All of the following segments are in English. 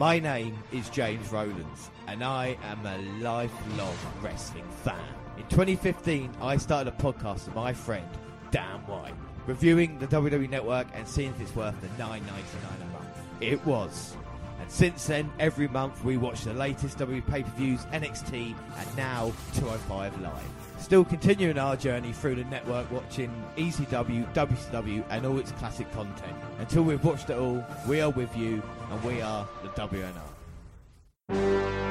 My name is James Rowlands, and I am a lifelong wrestling fan. In 2015, I started a podcast with my friend Dan White, reviewing the WWE Network and seeing if it's worth the $9.99 a month. It was. And since then, every month we watch the latest WWE pay-per-views, NXT, and now 205 Live. Still continuing our journey through the network, watching ECW, WCW, and all its classic content. Until we've watched it all, we are with you, and we are the WNR.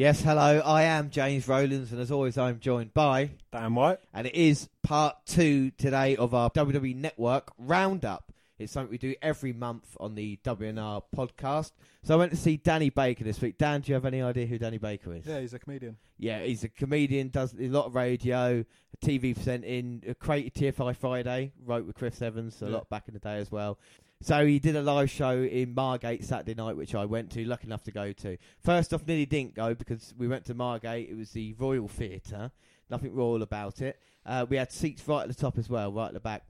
Yes, hello, I am James Rowlands, and as always, I'm joined by, Dan White. and it is part two today of our WWE Network Roundup. It's something we do every month on the WNR podcast. So I went to see Danny Baker this week. Dan, do you have any idea who Danny Baker is? Yeah, he's a comedian. Yeah, he's a comedian, does a lot of radio, TV presenting, uh, created TFI Friday, wrote with Chris Evans a Yeah. lot back in the day as well. So he did a live show in Margate Saturday night, which I went to, lucky enough to go to. First off, nearly didn't go because we went to Margate. It was the Royal Theatre, nothing royal about it. Uh, we had seats right at the top as well, right at the back.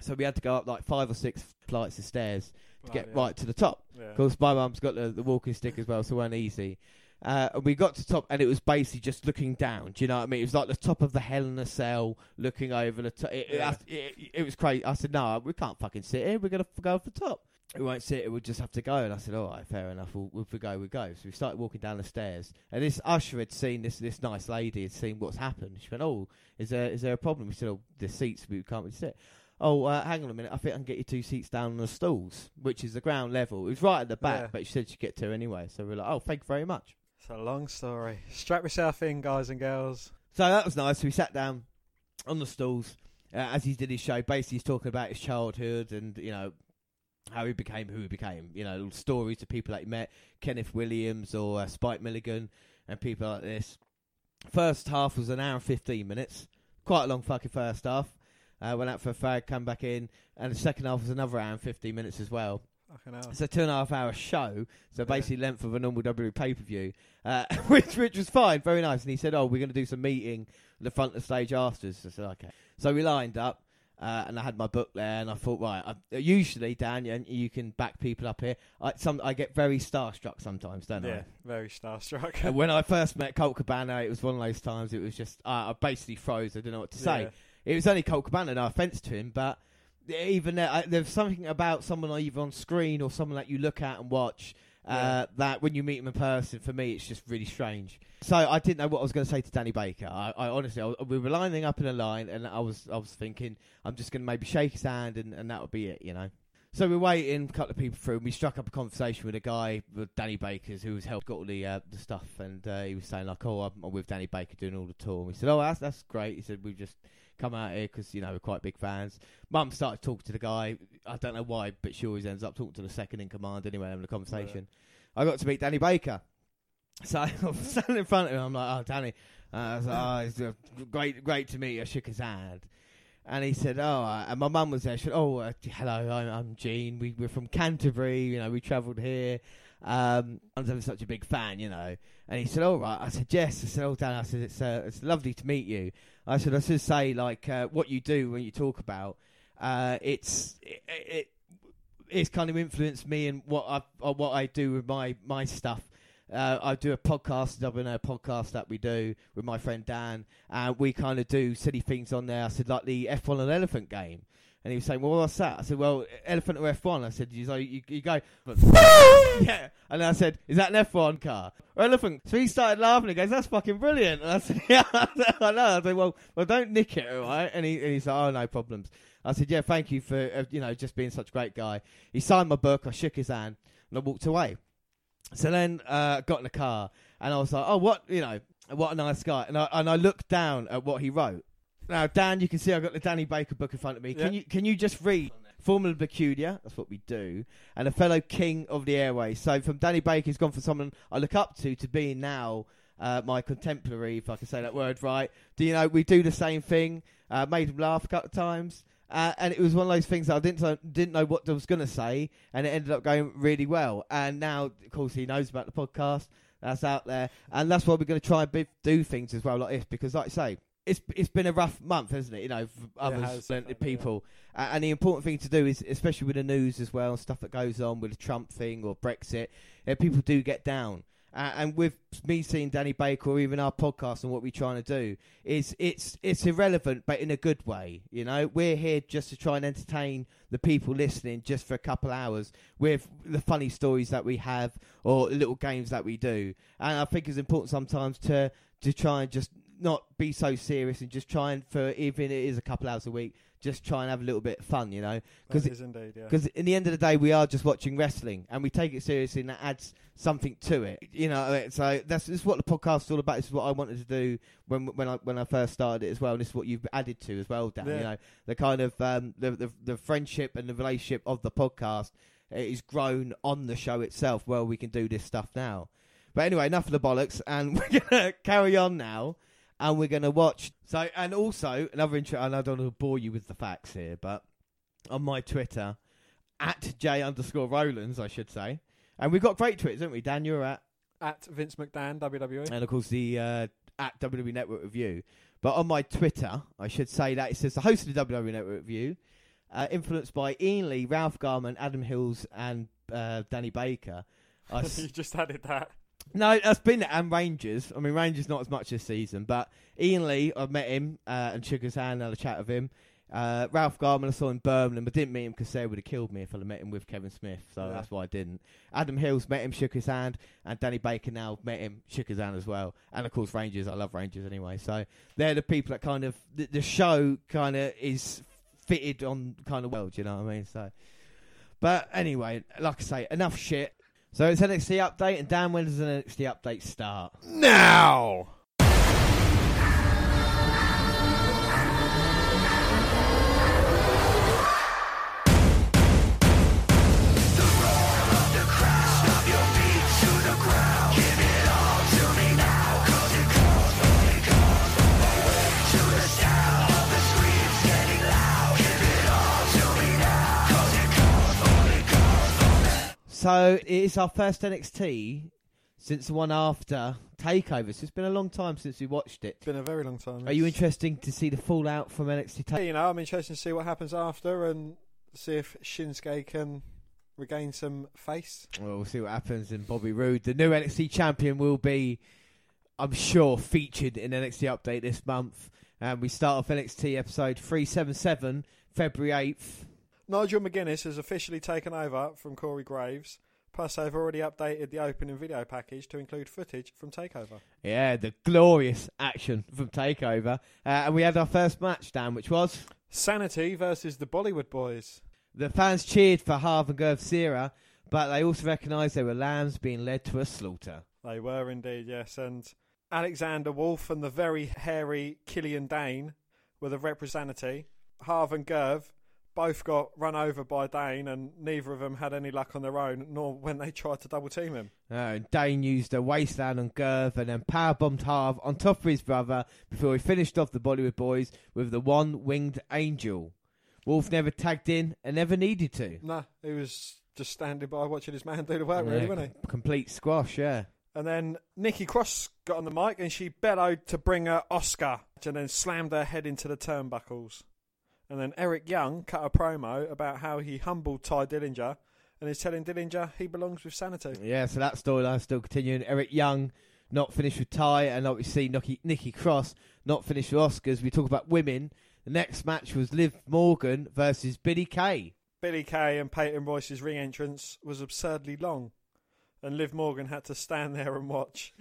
So we had to go up like five or six flights of stairs to get Bloody right to the top. Yeah. Of course, my mum's got the, the walking stick as well, so it weren't easy. Uh, and we got to top, and it was basically just looking down. Do you know what I mean? It was like the top of the Hell in a Cell, looking over the top. It, it- Yeah. it, it was crazy. I said, "No, we can't fucking sit here. We're gonna f- go for the top. We won't sit here. We'll just have to go." And I said, "All right, fair enough. We'll, if we go, we go." So we started walking down the stairs, and this usher had seen this this nice lady had seen what's happened. She went, "Oh, is there is there a problem?" We said, "Oh, the seats we can't really sit." Oh, uh, hang on a minute. I think I can get you two seats down on the stalls, which is the ground level. It was right at the back, Yeah. but she said she'd get two anyway. So we are like, oh, thank you very much. It's a long story. Strap yourself in, guys and girls. So that was nice. We sat down on the stools uh, as he did his show. Basically, he's talking about his childhood and, you know, how he became who he became. You know, stories of people that he met, Kenneth Williams or uh, Spike Milligan and people like this. First half was an hour and 15 minutes. Quite a long fucking first half. Uh, went out for a fag, come back in. And the second half was another hour and 15 minutes as well. Fucking hell. It's a two and a half hour show, so basically length of a normal WWE pay per view, uh, which which was fine, very nice. And he said, "Oh, we're going to do some meeting at the front of the stage afterwards." I said, "Okay." So we lined up, uh, and I had my book there, and I thought, right, I, usually Dan, you, you can back people up here. I some I get very starstruck sometimes, don't I? Yeah, very starstruck. And when I first met Colt Cabana, it was one of those times. It was just I, I basically froze. I didn't know what to say. Yeah. It was only Colt Cabana, no offense to him, but even there, I, there's something about someone either on screen or someone that you look at and watch uh, Yeah. that when you meet them in person, for me, it's just really strange. So I didn't know what I was going to say to Danny Baker. I, I honestly, I, we were lining up in a line, and I was, I was thinking, I'm just going to maybe shake his hand, and, and that would be it, you know. So we're waiting, a couple of people through, and we struck up a conversation with a guy, with Danny Baker's, who was helped got all the uh, the stuff, and uh, he was saying like, "Oh, I'm, I'm with Danny Baker doing all the tour." And we said, "Oh, that's that's great." He said, "We've just come out here because you know we're quite big fans." Mum started talking to the guy. I don't know why, but she always ends up talking to the second in command anyway, having a conversation. I got to meet Danny Baker. So I'm standing in front of him. I'm like, "Oh, Danny." Uh, I was like, "Oh, it's uh, great, great to meet you." I shook his hand. And he said, "Oh," uh, and my mum was there. She said, "Oh, uh, hello, I'm, I'm Gene. We, we're from Canterbury. You know, we travelled here. Um, I'm such a big fan, you know." And he said, "All right." I said, "Yes." I said, "Oh, Dan," I said, "It's uh, it's lovely to meet you." I said, "I should say like uh, what you do when you talk about uh, it's it, it it's kind of influenced me and what I uh, what I do with my my stuff." Uh, I do a podcast, a podcast that we do with my friend Dan, and we kind of do silly things on there. I said, like the F1 and Elephant game. And he was saying, well, what's that? I said, well, Elephant or F1? I said, you, so you, you go, yeah. And I said, is that an F1 car? Or Elephant? So he started laughing. He goes, that's fucking brilliant. And I said, yeah, I know. I said, well, well, don't nick it, all right? And he, and he said, oh, no problems. I said, yeah, thank you for, uh, you know, just being such a great guy. He signed my book. I shook his hand and I walked away. So then uh, got in the car and I was like, oh, what, you know, what a nice guy. And I, and I looked down at what he wrote. Now, Dan, you can see I've got the Danny Baker book in front of me. Can you can you just read Formula Peculiar? That's what we do. And a fellow king of the airways. So from Danny Baker, he's gone from someone I look up to to being now uh, my contemporary, if I can say that word right. Do you know we do the same thing? Uh, made him laugh a couple of times. Uh, and it was one of those things that I didn't know, didn't know what I was going to say, and it ended up going really well. And now, of course, he knows about the podcast. that's out there, and that's why we're going to try and be, do things as well like this because, like I say, it's it's been a rough month, hasn't it? You know, for others, has, plenty of definitely, yeah. people, uh, and the important thing to do is, especially with the news as well, stuff that goes on with the Trump thing or Brexit, uh, people do get down. Uh, and with me seeing Danny Baker or even our podcast and what we're trying to do, is it's it's irrelevant, but in a good way. You know, we're here just to try and entertain the people listening just for a couple hours with the funny stories that we have or little games that we do. And I think it's important sometimes to to try and just not be so serious and just try and for even it is a couple hours a week, just try and have a little bit of fun. You know, Because 'Cause it is indeed, yeah. because in the end of the day, we are just watching wrestling, and we take it seriously, and that adds something to it. You know, so that's this is what the podcast is all about. This is what I wanted to do when when I when I first started it as well. And this is what you've added to as well, Dan. You know, the kind of um, the, the the friendship and the relationship of the podcast is grown on the show itself. Well, we can do this stuff now. But anyway, enough of the bollocks, and we're gonna carry on now. And we're going to watch. So, and also another intro. And I don't want to bore you with the facts here, but on my Twitter, at J underscore Rollins, I should say. And we've got great tweets, haven't we? Dan, you're at, At Vince McDan. WWE. and of course the uh, at WWE Network Review. But on my Twitter, I should say that it says the host of the WWE Network Review, uh, influenced by Iain Lee, Ralph Garman, Adam Hills, and uh, Danny Baker. I s- you just added that. No, that's been it, and Rangers. I mean, Rangers not as much this season, but Iain Lee, I've met him uh, and shook his hand, and had a chat with him. Uh, Ralph Garman, I saw in Birmingham, but didn't meet him because they would have killed me if I'd have met him with Kevin Smith, so Yeah. that's why I didn't. Adam Hills met him, shook his hand, and Danny Baker now met him, shook his hand as well. And of course, Rangers. I love Rangers anyway. So they're the people that kind of the, the show kind of is fitted on kind of well. Do you know what I mean? So, but anyway, like I say, enough shit. So it's NXT update, and Dan, when does NXT update start? Now! So it is our first NXT since the one after Takeover. So it's been a long time since we watched it. It's been a very long time. Are you interested to see the fallout from NXT Yeah, Takeover? you know, I'm interested to see what happens after and see if Shinsuke can regain some face. Well, we'll see what happens in Bobby Roode. The new NXT champion will be, I'm sure, featured in NXT Update this month. And we start off NXT episode 377, February 8th. Nigel McGuinness has officially taken over from Corey Graves. Plus, they've already updated the opening video package to include footage from Takeover. Yeah, the glorious action from Takeover. Uh, and we had our first match, Dan, which was Sanity versus the Bollywood Boys. the fans cheered for Harv and Gurv Sihra, but they also recognised they were lambs being led to a slaughter. They were indeed, yes. And Alexander Wolf and the very hairy Killian Dain were the representative. Harv and Gurv both got run over by Dain, and neither of them had any luck on their own, nor when they tried to double team him. And Dain used a wasteland on Gurv and then powerbombed Harv on top of his brother before he finished off the Bollywood boys with the one winged angel. Wolf never tagged in and never needed to. Nah, he was just standing by watching his man do the work, Yeah, really, wasn't he? Complete squash, yeah. And then Nikki Cross got on the mic and she bellowed to bring her Oscar and then slammed her head into the turnbuckles. And then Eric Young cut a promo about how he humbled Tye Dillinger and is telling Dillinger he belongs with Sanity. Yeah, so that storyline still continuing. Eric Young not finished with Tye, and obviously Nikki, Nikki Cross not finished with Oscars. We talk about women. The next match was Liv Morgan versus Billie Kay. Billie Kay and Peyton Royce's ring entrance was absurdly long. And Liv Morgan had to stand there and watch.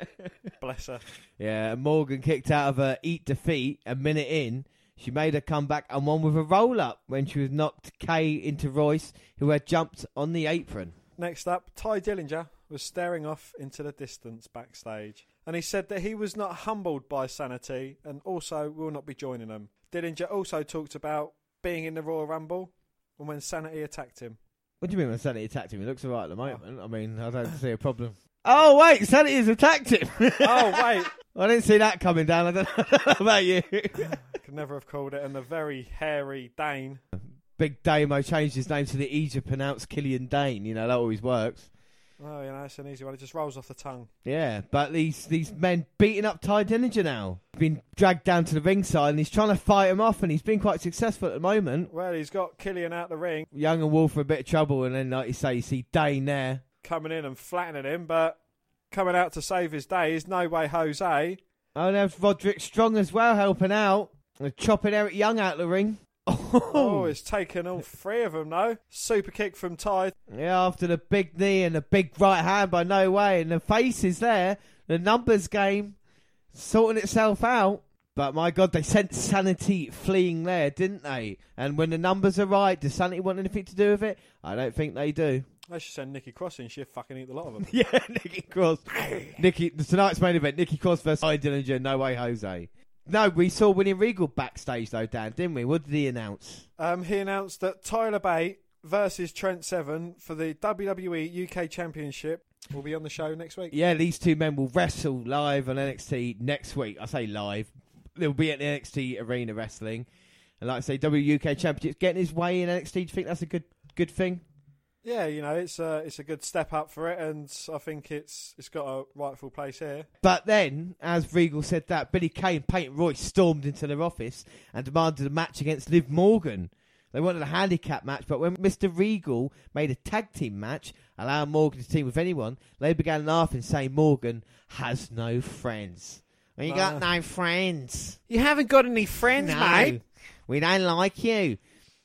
Bless her. Yeah, Morgan kicked out of her eat defeat a minute in. She made a comeback and won with a roll up when she was knocked Kay into Royce, who had jumped on the apron. Next up, Tye Dillinger was staring off into the distance backstage, and he said that he was not humbled by Sanity and also will not be joining them. Dillinger also talked about being in the Royal Rumble and when Sanity attacked him. What do you mean when Sanity attacked him? He looks alright at the moment. I mean, I don't see a problem. Oh wait, Sanity has attacked him. Oh, wait! I didn't see that coming down. I don't know about you. I Could never have called it. And the very hairy Dain. Big Damo changed his name to the easy to pronounce Killian Dain. You know that always works. Oh, you know, it's an easy one. It just rolls off the tongue. Yeah, but these these men beating up Tye Dillinger now. He's been dragged down to the ringside and he's trying to fight him off and he's been quite successful at the moment. Well, he's got Killian out the ring, Young and Wolf are a bit of trouble and then like you say, you see Dain there. Coming in and flattening him, but coming out to save his day is No Way Jose. Oh, there's Roderick Strong as well helping out. They're chopping Eric Young out of the ring. Oh, it's taken all three of them, though. Super kick from Tye. Yeah, after the big knee and the big right hand by No Way, and the face is there. The numbers game sorting itself out. But my God, they sent Sanity fleeing there, didn't they? And when the numbers are right, does Sanity want anything to do with it? I don't think they do. They should send Nikki Cross in. She'd fucking eat the lot of them. yeah, Nikki Cross. Nikki, tonight's main event: Nikki Cross versus I Dillinger. No way, Jose. No, we saw William Regal backstage though, Dan, didn't we? What did he announce? Um, he announced that Tyler Bate versus Trent Seven for the WWE UK Championship will be on the show next week. Yeah, these two men will wrestle live on NXT next week. I say live. They'll be at the NXT Arena Wrestling. And like I say, WUK Championship getting his way in NXT. Do you think that's a good good thing? Yeah, you know, it's a it's a good step up for it, and I think it's it's got a rightful place here. But then, as Regal said that, Billie Kay and Peyton Royce stormed into their office and demanded a match against Liv Morgan. They wanted a handicap match, but when Mr. Regal made a tag team match, allowing Morgan to team with anyone, they began laughing, saying Morgan has no friends. Well, you got uh. no friends. You haven't got any friends, No, we don't like you.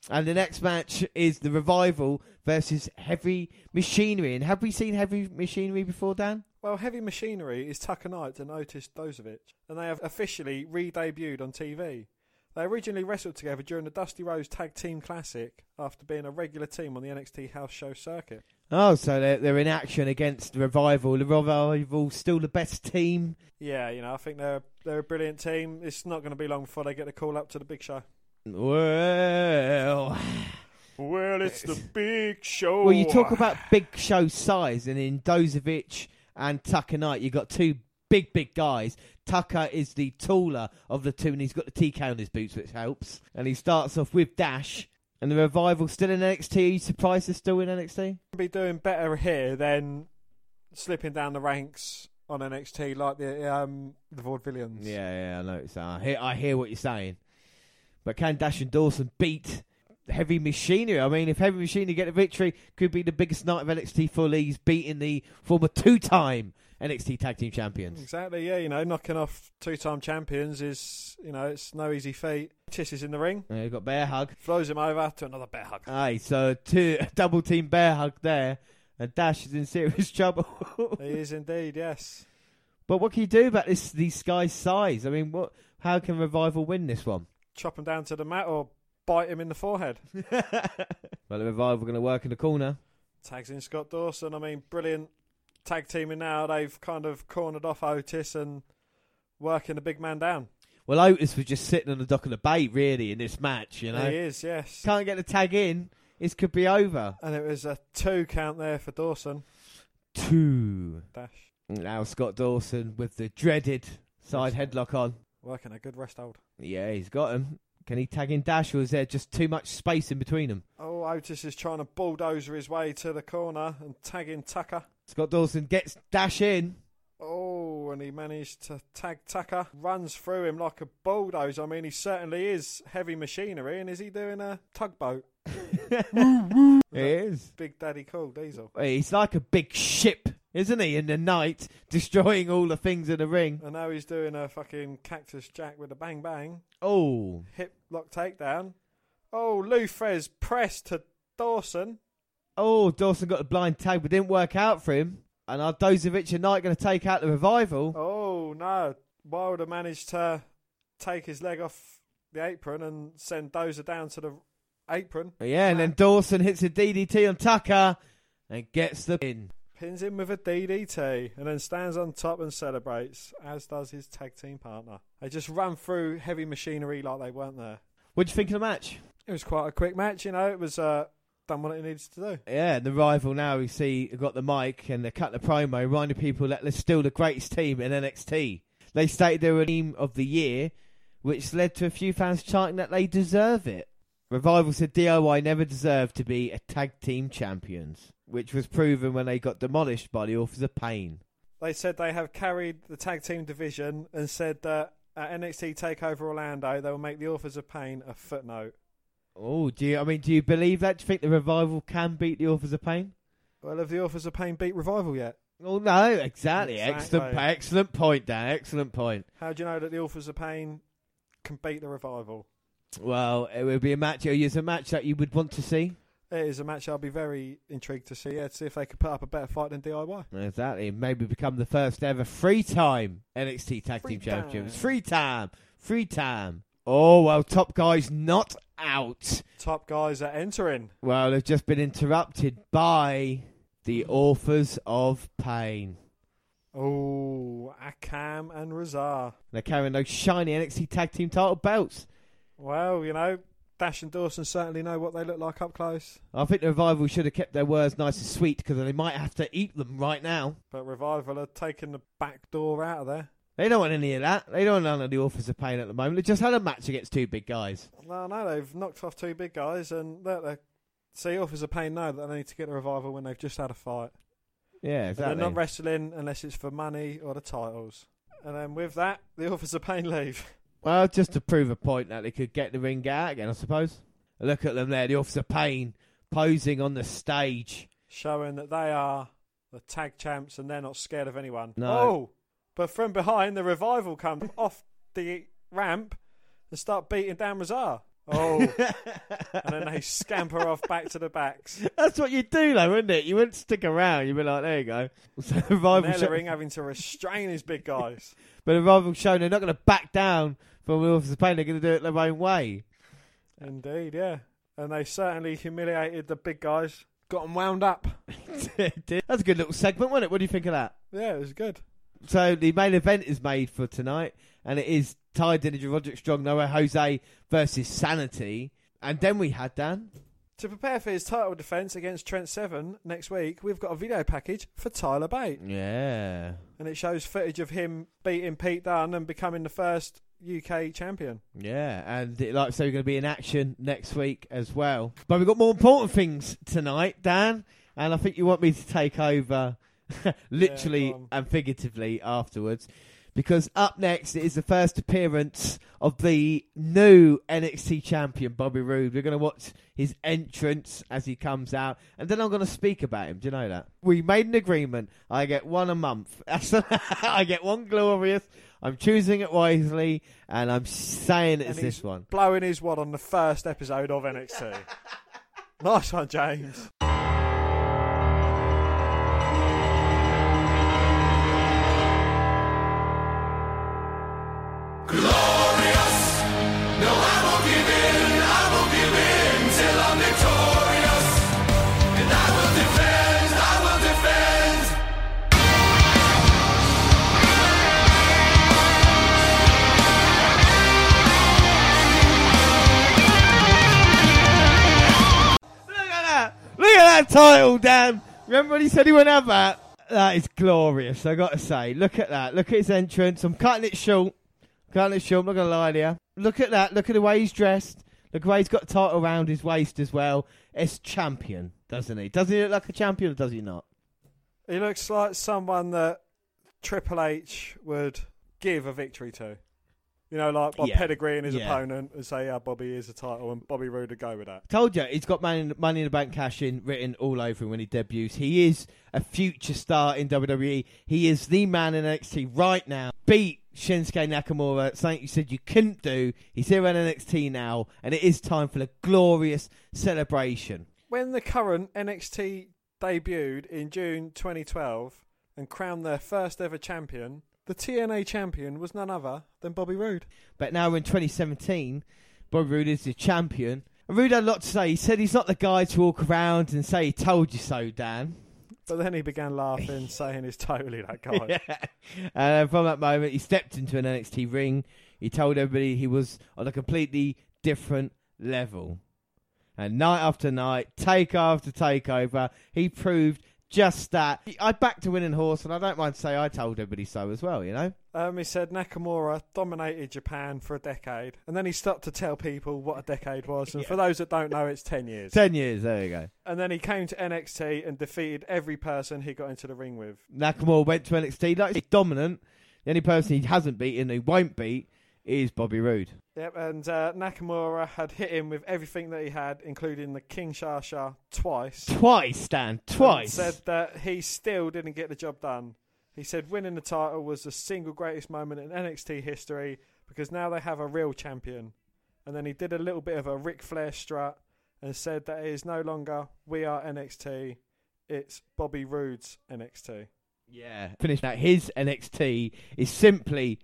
And the next match is the Revival versus Heavy Machinery. And have we seen Heavy Machinery before, Dan? Well, Heavy Machinery is Tucker Knight and Otis Dozovic, and they have officially re-debuted on TV. They originally wrestled together during the Dusty Rhodes Tag Team Classic after being a regular team on the NXT House Show circuit. Oh, so they're, they're in action against the Revival. The Revival still the best team. Yeah, you know, I think they're they're a brilliant team. It's not going to be long before they get a call up to the big show. Well, Well, it's the big show. well, you talk about big show size, and in Dozovic and Tucker Knight, you've got two big, big guys. Tucker is the taller of the two, and he's got the TK on his boots, which helps. And he starts off with Dash. And the Revival still in NXT. Are you surprised they're still in NXT? be doing better here than slipping down the ranks on NXT like the um the Vaudevillains. Yeah, yeah, I know. So I hear, I hear what you're saying. But can Dash and Dawson beat Heavy Machinery? I mean, if Heavy Machinery get a victory, could be the biggest night of NXT for Lee's beating the former two-time NXT Tag Team Champions. Exactly, yeah, you know, knocking off two time champions is, you know, it's no easy feat. Tiss is in the ring, Yeah, you've got Bear Hug. throws him over to another bear hug. Aye, so two double team Bear Hug there. And Dash is in serious trouble. he is indeed, yes. but what can you do about this? These guys' size. I mean, what? How can Revival win this one? Chop him down to the mat or bite him in the forehead. well, the Revival going to work in the corner. Tags in Scott Dawson. I mean, brilliant tag teaming now. They've kind of cornered off Otis and working the big man down. Well, Otis was just sitting on the dock of the bay, really, in this match. You know, He is, yes. can't get the tag in. This could be over. And it was a two count there for Dawson. Two. Dash. Now Scott Dawson with the dreaded side headlock on. Working a good rest hold. Yeah, he's got him. Can he tag in Dash, or is there just too much space in between them? Oh, Otis is trying to bulldozer his way to the corner and tag in Tucker. Scott Dawson gets Dash in. Oh, and he managed to tag Tucker. Runs through him like a bulldozer. I mean, he certainly is heavy machinery. And is he doing a tugboat? He is. Big Daddy Cool Diesel. He's like a big ship, isn't he, in the night, destroying all the things in the ring. And now he's doing a fucking Cactus Jack with a bang bang. Oh, Hip lock takedown. Oh, Lou Thesz press to Dawson. oh, Dawson got a blind tag, but didn't work out for him. And our Dozovic and Knight going to take out the revival. Oh, no. Wilder managed to take his leg off the apron and send Dozer down to the apron. Yeah, and then Dawson hits a DDT on Tucker and gets the pin. Pins him with a DDT and then stands on top and celebrates, as does his tag team partner. They just ran through heavy machinery like they weren't there. What do you think of the match? It was quite a quick match, you know. It was uh, done what it needed to do. Yeah, the rival now we see got the mic and they cut the promo, reminding people that they're still the greatest team in NXT. They stated they were team of the year, which led to a few fans chanting that they deserve it. Revival said DIY never deserved to be a tag team champions. Which was proven when they got demolished by the Authors of Pain. They said they have carried the tag team division and said that at NXT Takeover Orlando they will make the Authors of Pain a footnote. Oh, do you? I mean, do you believe that? Do you think the revival can beat the Authors of Pain? Well, have the Authors of Pain beat Revival yet? Oh no, exactly. Exactly. Excellent, excellent point, Dan. Excellent point. How do you know that the Authors of Pain can beat the Revival? Well, it would be a match. It's a match that you would want to see. It is a match I'll be very intrigued to see. Yeah, to see if they could put up a better fight than DIY. Exactly. Maybe become the first ever free time NXT Tag Free Team Champions. time. Free time. Free time. Oh well, top guys not out. Top guys are entering. Well, they've just been interrupted by the authors of pain. Oh, Akam and Rezar. They're carrying those shiny NXT Tag Team title belts. Well, you know, Dash and Dawson certainly know what they look like up close. I think the revival should have kept their words nice and sweet because they might have to eat them right now. But Revival are taking the back door out of there. They don't want any of that. They don't want none of the authors of pain at the moment. They just had a match against two big guys. No, no, they've knocked off two big guys, and look, they see Authors of Pain know that they need to get the Revival when they've just had a fight. Yeah, exactly. They're not wrestling unless it's for money or the titles. And then with that, the Authors of Pain leave. Well, just to prove a point that they could get the ring out again, I suppose. Look at them there, the Officer Pain posing on the stage. showing that they are the tag champs and they're not scared of anyone. No. Oh, but from behind, the revival come off the ramp and start beating down Rezar. Oh, and then they scamper off back to the backs. That's what you do, though, wouldn't it? You wouldn't stick around. You'd be like, there you go. So the rival, show, having to restrain his big guys. but the rival show they're not going to back down from the Officer Pain. They're going to do it their own way. Indeed, yeah. And they certainly humiliated the big guys. Got them wound up. That's a good little segment, wasn't it? What do you think of that? Yeah, it was good. So the main event is made for tonight, and it is Tye Dillinger, Roderick Strong, Noah Jose versus Sanity. And then we had Dan. To prepare for his title defence against Trent Seven next week, we've got a video package for Tyler Bate. Yeah. and it shows footage of him beating Pete Dunne and becoming the first UK champion. Yeah, and it, like I say, we're going to be in action next week as well. But we've got more important things tonight, Dan, and I think you want me to take over literally on. and figuratively afterwards. Because up next is the first appearance of the new NXT champion, Bobby Roode. We're going to watch his entrance as he comes out, and then I'm going to speak about him. Do you know that? We made an agreement. I get one a month. I get one glorious. I'm choosing it wisely, and I'm saying it's this one. Blowing his wad on the first episode of NXT. nice one, James. Title, Dan! Remember when he said he wouldn't have that? That is glorious, I gotta say. Look at that. Look at his entrance. I'm cutting it short. Cutting it short, I'm not gonna lie to you. Look at that. Look at the way he's dressed. Look at the way he's got a title around his waist as well. It's champion, doesn't he? Doesn't he look like a champion or does he not? He looks like someone that Triple H would give a victory to. You know, like by Yeah. pedigreeing his Yeah. opponent and say, yeah, Bobby is a title, and Bobby Roode would go with that. Told you, he's got money in, money in the bank cash in written all over him when he debuts. He is a future star in WWE. He is the man in NXT right now. Beat Shinsuke Nakamura, something you said you couldn't do. He's here in NXT now, and it is time for the glorious celebration. When the current NXT debuted in June 2012 and crowned their first ever champion, the TNA champion was none other than Bobby Roode. But now in 2017, Bobby Roode is the champion. And Roode had a lot to say. He said he's not the guy to walk around and say, he told you so, Dan. But then he began laughing, saying he's totally that guy. yeah. And from that moment, he stepped into an NXT ring. He told everybody he was on a completely different level. And night after night, take after takeover, he proved just that. I backed a winning horse, and I don't mind to say I told everybody so as well. You know. Um, he said Nakamura dominated Japan for a decade, and then he stopped to tell people what a decade was. And Yeah. for those that don't know, it's ten years. Ten years. There you go. And then he came to NXT and defeated every person he got into the ring with. Nakamura went to NXT. Like he's dominant. The only person he hasn't beaten, he won't beat, is Bobby Roode. Yep, and uh, Nakamura had hit him with everything that he had, including the Kinshasa twice. Twice, and Twice. Said that he still didn't get the job done. He said winning the title was the single greatest moment in NXT history because now they have a real champion. And then he did a little bit of a Ric Flair strut and said that it is no longer we are NXT, it's Bobby Roode's NXT. Yeah. Finish that. His NXT is simply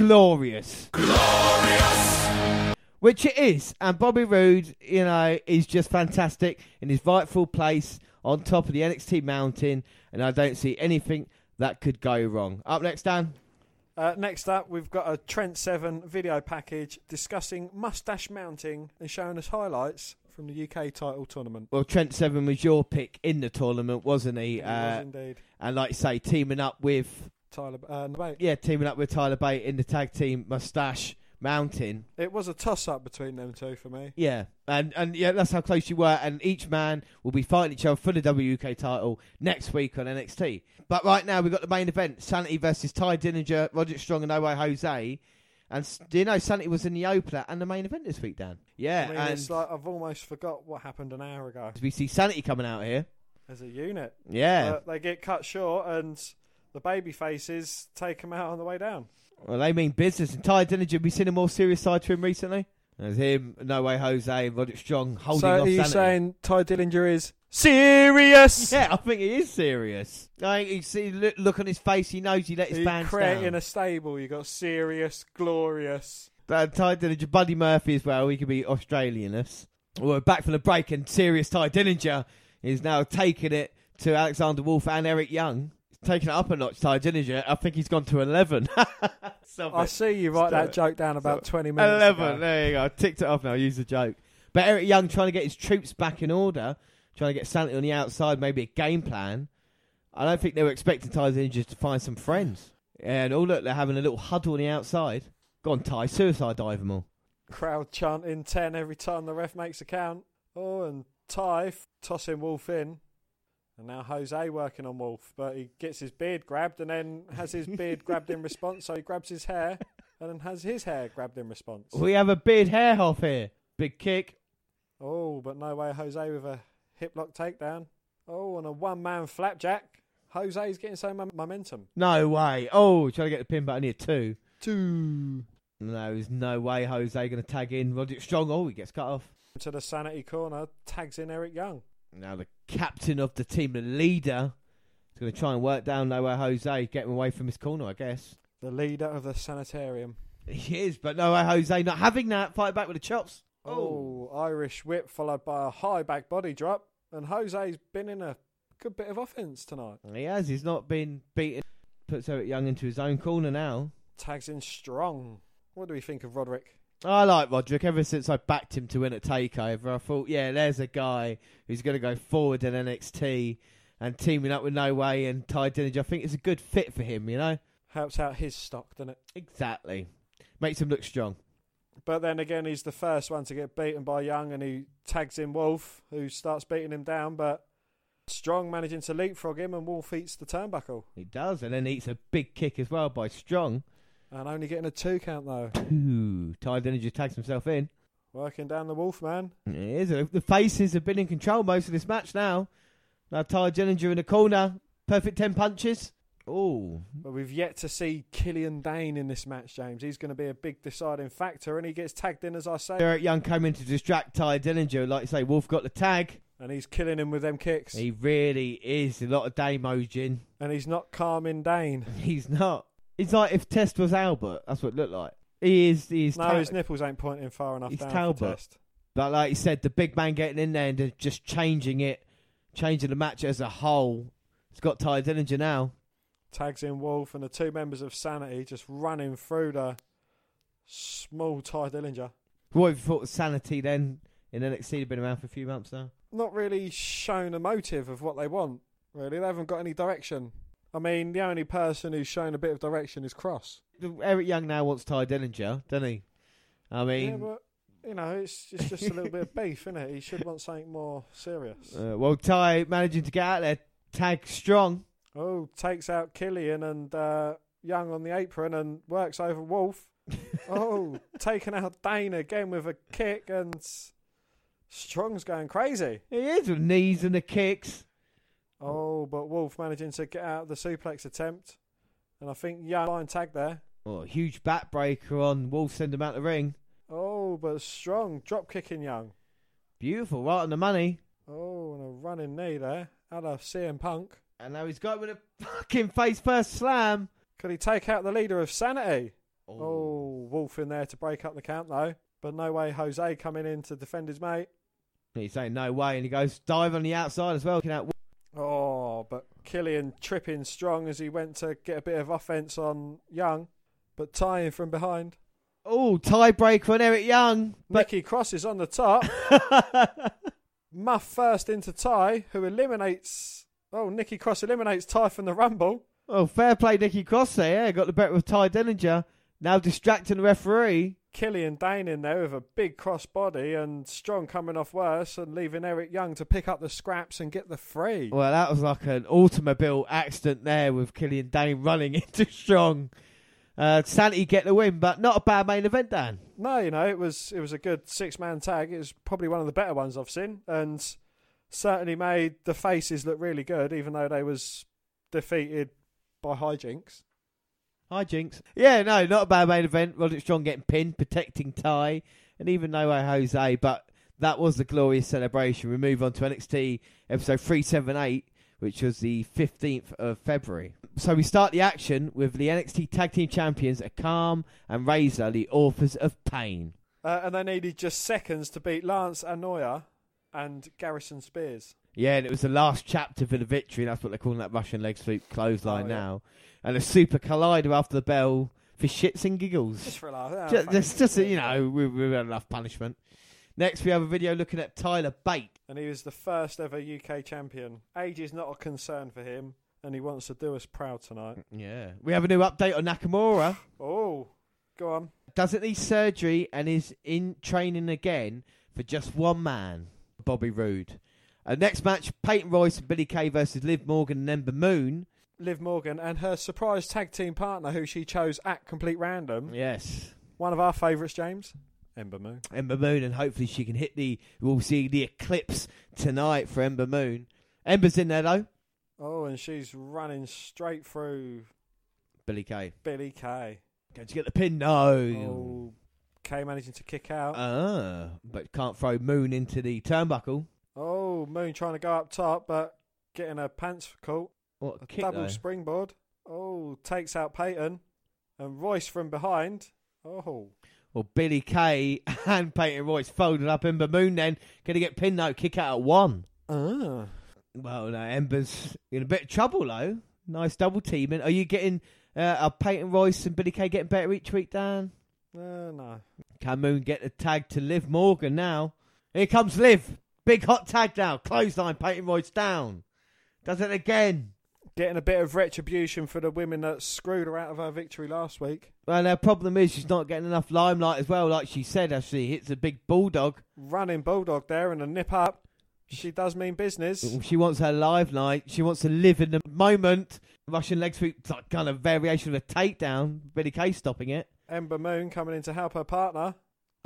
glorious. Glorious! Which it is. And Bobby Roode, you know, is just fantastic in his rightful place on top of the NXT mountain. And I don't see anything that could go wrong. Up next, Dan. Uh, next up, we've got a Trent Seven video package discussing mustache mounting and showing us highlights from the UK title tournament. Well, Trent Seven was your pick in the tournament, wasn't he? He Uh, was indeed and like you say, teaming up with Tyler. Uh, no, yeah, teaming up with Tyler Bate in the tag team Mustache Mountain. it was a toss-up between them two for me. Yeah, and and yeah, that's how close you were. And each man will be fighting each other for the WUK title next week on NXT. But right now we've got the main event: Sanity versus Tye Dillinger, Roger Strong, and No Way Jose. And do you know Sanity was in the opener and the main event this week, Dan? Yeah, I mean, and it's like I've almost forgot what happened an hour ago we see Sanity coming out here. as a unit. Yeah, Uh, they get cut short, and the baby faces take them out on the way down. well they mean business. And Tye Dillinger, we seen a more serious side to him recently. There's him, No Way Jose, and Roger Strong holding so off are you Sanity. saying Tye Dillinger is serious? Yeah, I think he is serious. I think you see look, look on his face. He knows he let his He fans creating down. a stable. You got serious, glorious. Uh, Tye Dillinger, Buddy Murphy as well. He could be Australianus. We're back from the break, and serious Tye Dillinger is now taking it to Alexander Wolf and Eric Young. Taking it up a notch, Tye Dillinger. I think he's gone to 11. I see you write Stop that it. joke down about Stop twenty minutes 11. ago. There you go. I ticked it off now. Use the joke. But Eric Young trying to get his troops back in order, trying to get Sanity on the outside, maybe a game plan. I don't think they were expecting Tye Dillinger to find some friends. And oh, look, they're having a little huddle on the outside. Go on, Tye. Suicide dive them all. Crowd chanting ten every time the ref makes a count. Oh, and Tye tossing Wolf in. And now Jose working on Wolf, but he gets his beard grabbed and then has his beard grabbed in response. So he grabs his hair and then has his hair grabbed in response. We have a beard hair off here. Big kick. Oh, but no way Jose with a hip lock takedown. Oh, and a one man flapjack. Jose's getting some mom- momentum. No way. Oh, trying to get the pin back near two. Two. No, there's no way Jose going to tag in. Roderick Strong. Oh, he gets cut off. To the sanity corner, tags in Eric Young. Now the captain of the team, the leader, is going to try and work down nowhere Jose, get him away from his corner, I guess. The leader of the sanitarium. He is, but no Jose not having that. Fight back with the chops. Oh, oh, Irish whip followed by a high back body drop. And Jose's been in a good bit of offense tonight. He has. He's not been beaten. Puts Eric Young into his own corner now. Tags in strong. What do we think of Roderick? I like Roderick. Ever since I backed him to win at Takeover, I thought, yeah, there's a guy who's going to go forward in NXT and teaming up with No Way and Tye Dillinger. I think it's a good fit for him. You know, Helps out his stock, doesn't it? exactly. Makes him look strong. But then again, he's the first one to get beaten by Young, and he tags in Wolf, who starts beating him down. But Strong managing to leapfrog him, and Wolf eats the turnbuckle. He does, and then eats a big kick as well by Strong. And only getting a two count, though. Ooh, Tye Dillinger tags himself in. Working down the Wolf, man. It is. The faces have been in control most of this match now. Now Tye Dillinger in the corner. Perfect 10 punches. Oh, But we've yet to see Killian Dain in this match, James. He's going to be a big deciding factor, and he gets tagged in, as I say. Eric Young came in to distract Tye Dillinger. Like you say, Wolf got the tag. And he's killing him with them kicks. He really is a lot of Damojin. And he's not calming Dain. He's not. It's like if Test was Albert. That's what it looked like. He is. He's no, ta- his nipples ain't pointing far enough He's down Talbot. for test. But like you said, the big man getting in there and just changing it, changing the match as a whole. It's got Tye Dillinger now. Tags in Wolf and the two members of Sanity just running through the small Tye Dillinger. What have you thought of Sanity then in NXT? They've been around for a few months now. Not really shown a motive of what they want. Really, they haven't got any direction. I mean, the only person who's shown a bit of direction is Cross. Eric Young now wants Tye Dillinger, doesn't he? I Yeah, mean, but you know, it's, it's just a little bit of beef, isn't it? He should want something more serious. uh, well, Tye managing to get out there, tag strong. Oh, takes out Killian and uh, Young on the apron and works over Wolf. oh, taking out Dain again with a kick and Strong's going crazy. He is with knees and the kicks. Oh, but Wolf managing to get out of the suplex attempt. And I think Young line tag there. Oh, huge backbreaker on Wolf, send him out the ring. Oh, but Strong drop kicking Young. Beautiful, right on the money. Oh, and a running knee there. Out of CM Punk. And now he's got with a fucking face first slam. Could he take out the leader of Sanity? Oh, oh Wolf in there to break up the count though. But no way Jose coming in to defend his mate. He's saying no way, and he goes dive on the outside as well. Looking out. Killian tripping strong as he went to get a bit of offense on Young, but tying from behind. Oh, tiebreaker on Eric Young. But Nikki Cross is on the top. Muff first into Tye, who eliminates. Oh, Nikki Cross eliminates Tye from the Rumble. oh, fair play, Nicky Cross there. Yeah, got the better of Tye Dillinger. Now distracting the referee. Killian Dain in there with a big cross body and Strong coming off worse and leaving Eric Young to pick up the scraps and get the free. Well, that was like an automobile accident there with Killian Dain running into Strong. Uh, Sanity get the win, but not a bad main event, Dan. No, you know, it was it was a good six man tag. It was probably one of the better ones I've seen, and certainly made the faces look really good, even though they was defeated by hijinks. Hi, Jinx. Yeah, no, not a bad main event. Roderick Strong getting pinned, protecting Tye, and even No Way Jose, but that was the glorious celebration. We move on to NXT episode 378, which was the 15th of February. So we start the action with the NXT Tag Team Champions, Akam and Rezar, the authors of Pain. Uh, and they needed just seconds to beat Lance Anoa'i and Garrison Spears. Yeah, and it was the last chapter for the victory. That's what they're calling that Russian leg sweep clothesline Oh, yeah. now. And a super collider after the bell for shits and giggles. Just for a laugh. Just, just, just you know, we, we've had enough punishment. Next, we have a video looking at Tyler Bate. And he was the first ever UK champion. Age is not a concern for him, and he wants to do us proud tonight. Mm, yeah. We have a new update on Nakamura. Oh, go on. Doesn't need surgery and is in training again for just one man, Bobby Roode. Uh, next match, Peyton Royce and Billie Kay versus Liv Morgan and Ember Moon. Liv Morgan and her surprise tag team partner, who she chose at complete random. Yes. One of our favourites, James. Ember Moon. Ember Moon, and hopefully she can hit the. We'll see the eclipse tonight for Ember Moon. Ember's in there though. Oh, and she's running straight through Billie Kay. Billie Kay. Going to get the pin? No. Oh, Kay managing to kick out. Ah, but can't throw Moon into the turnbuckle. Moon trying to go up top, but getting her pants caught. What a A kick double though. springboard. Oh, takes out Peyton. And Royce from behind. Oh, Well, Billie Kay and Peyton Royce folded up Ember Moon then. Going to get pinned though. Kick out at one. ah. Well, no, Ember's in a bit of trouble though. Nice double teaming. Are you getting uh, are Peyton Royce and Billie Kay getting better each week, Dan? Uh, no. Can Moon get the tag to Liv Morgan now? Here comes Liv. Big hot tag now. Clothesline, Peyton Royce down. Does it again. Getting a bit of retribution for the women that screwed her out of her victory last week. Well, their problem is she's not getting enough limelight as well. Like she said, as she hits a big bulldog. Running Bulldog there and a nip up. She does mean business. She wants her live night. She wants to live in the moment. Russian leg sweep, like kind of variation of a takedown. Billie Kay stopping it. Ember Moon coming in to help her partner.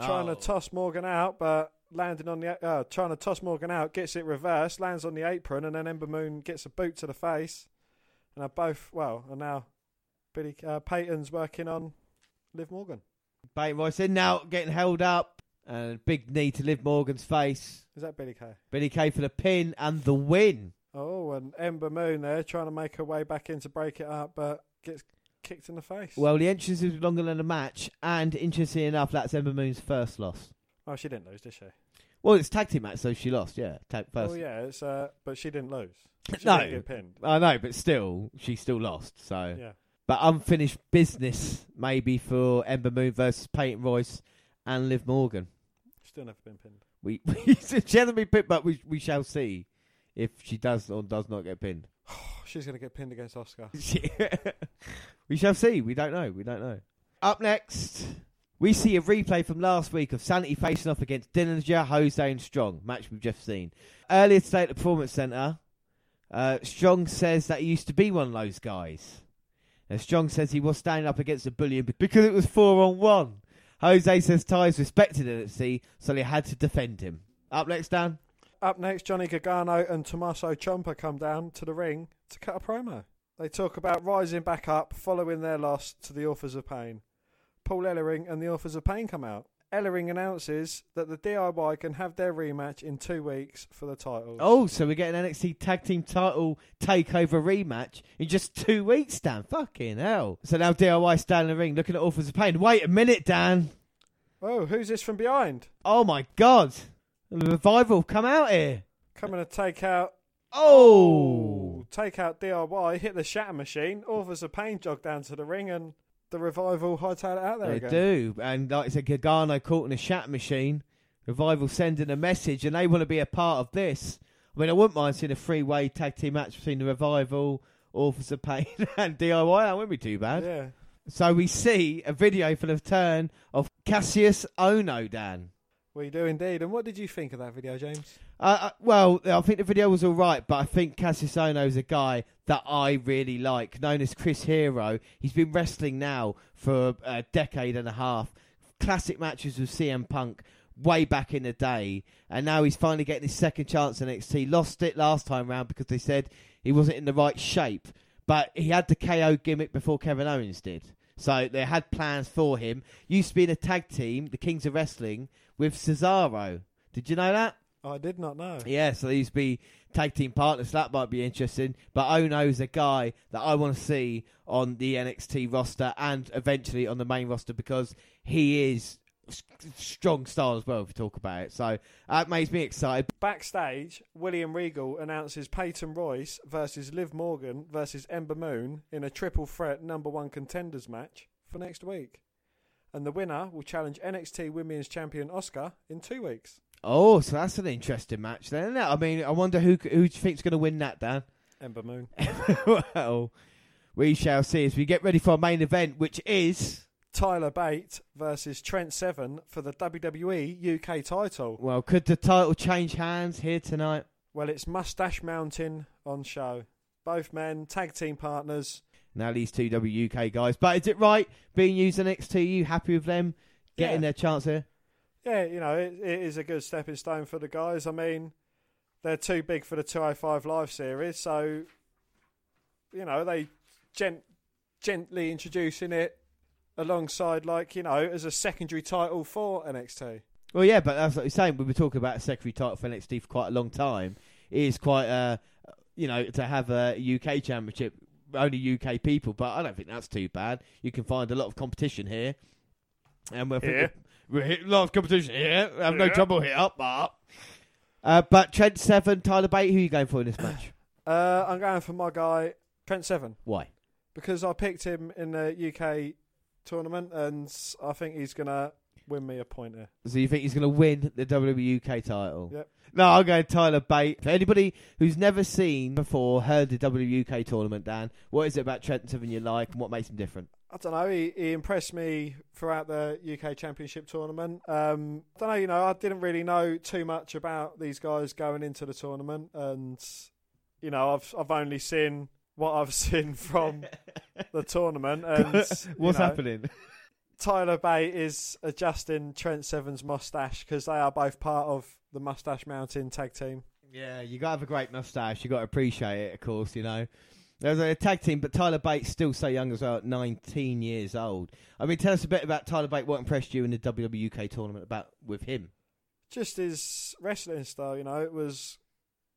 Trying Oh. to toss Morgan out, but landing on the uh, trying to toss Morgan out, gets it reversed, lands on the apron, and then Ember Moon gets a boot to the face. And are both well, and now Billie uh, Peyton's working on Liv Morgan. Peyton Royce in now, getting held up. And a big knee to Liv Morgan's face. Is that Billie Kay? Billie Kay for the pin and the win. Oh, and Ember Moon there trying to make her way back in to break it up, but gets kicked in the face. Well, the entrance is longer than the match, and interestingly enough, that's Ember Moon's first loss. Oh, she didn't lose, did she? Well, it's tag team match, so she lost. Yeah, tag first. Oh yeah, it's uh, but she didn't lose. She No. didn't get pinned. I know, but still, she still lost. So, Yeah. but unfinished business maybe for Ember Moon versus Peyton Royce and Liv Morgan. Still never been pinned. We, we she hasn't been pinned, but we we shall see if she does or does not get pinned. she's going to get pinned against Oscar. we shall see. We don't know. We don't know. Up next, we see a replay from last week of Sanity facing off against Dillinger, Jose, and Strong. Match we've just seen. Earlier today at the Performance Centre, uh, Strong says that he used to be one of those guys. Now, Strong says he was standing up against a bullion because it was four on one. Jose says Tye's respected NXT, so they had to defend him. Up next, Dan. Up next, Johnny Gargano and Tommaso Ciampa come down to the ring to cut a promo. They talk about rising back up following their loss to the Authors of Pain. Paul Ellering and the Authors of Pain come out. Ellering announces that the DIY can have their rematch in two weeks for the titles. Oh, so we're getting NXT Tag Team Title Takeover rematch in just two weeks, Dan. Fucking hell! So now DIY stand in the ring, looking at Authors of Pain. Wait a minute, Dan. Oh, who's this from behind? Oh my God! The revival come out here. Coming to take out. Oh, Take out DIY, hit the shatter machine. Authors of Pain jog down to the ring and the revival hightail it out there they again. do. And like I said, Gargano caught in a shat machine. Revival sending a message, and they want to be a part of this. I mean, I wouldn't mind seeing a three-way tag team match between the Revival, Authors of Pain, and DIY. That wouldn't be too bad. Yeah. So we see a video for the return of Cassius Ohno, Dan. We do indeed. And what did you think of that video, James? Uh, uh, well, I think the video was all right, but I think Cassius Ohno is a guy that I really like, known as Chris Hero. He's been wrestling now for a decade and a half. Classic matches with CM Punk way back in the day, and now he's finally getting his second chance in NXT. Lost it last time round because they said he wasn't in the right shape, but he had the KO gimmick before Kevin Owens did. So they had plans for him. Used to be in a tag team, the Kings of Wrestling, with Cesaro. Did you know that? I did not know. Yeah, so they used to be tag team partners. So that might be interesting. But Ohno's a guy that I want to see on the NXT roster and eventually on the main roster because he is strong style as well. If we talk about it, so that makes me excited. Backstage, William Regal announces Peyton Royce versus Liv Morgan versus Ember Moon in a triple threat number one contenders match for next week. And the winner will challenge NXT Women's Champion Asuka in two weeks. Oh, so that's an interesting match then. Isn't it? I mean, I wonder who who do you think's going to win that, Dan? Ember Moon. well, we shall see as we get ready for our main event, which is Tyler Bate versus Trent Seven for the WWE UK title. well, could the title change hands here tonight? Well, it's Mustache Mountain on show. Both men, tag team partners. Now these two WUK guys, but is it right being used in NXT? You happy with them getting Yeah. their chance here? Yeah, you know, it, it is a good stepping stone for the guys. I mean, they're too big for the 205 Live series, so, you know, they gent- gently introducing it alongside, like, you know, as a secondary title for NXT. Well, yeah, but that's what you're saying. We've been talking about a secondary title for NXT for quite a long time. It is quite, uh, you know, to have a UK championship, only UK people, but I don't think that's too bad. You can find a lot of competition here. And we're Here. we're hit a lot of competition here. I have no Yeah. trouble here, but. Uh, but Trent Seven, Tyler Bate, who are you going for in this match? Uh, I'm going for my guy, Trent Seven, Why? because I picked him in the UK tournament, and I think he's going to win me a pointer. So you think he's going to win the WWE UK title? Yep. No, I'm going Tyler Bate. For anybody who's never seen before, heard the WWE UK tournament, Dan, what is it about Trent Seven you like and what makes him different? I don't know. He, he impressed me throughout the UK Championship tournament. Um, I don't know. You know, I didn't really know too much about these guys going into the tournament, and you know, I've I've only seen what I've seen from the tournament. And you What's know, happening? Tyler Bate is adjusting Trent Seven's mustache because they are both part of the Mustache Mountain tag team. Yeah, you got to have a great mustache. You got to appreciate it, of course. You know, there's a tag team, but Tyler Bate's still so young as well, 19 years old. I mean, tell us a bit about Tyler Bate. What impressed you in the WWUK tournament about with him? Just his wrestling style, you know, it was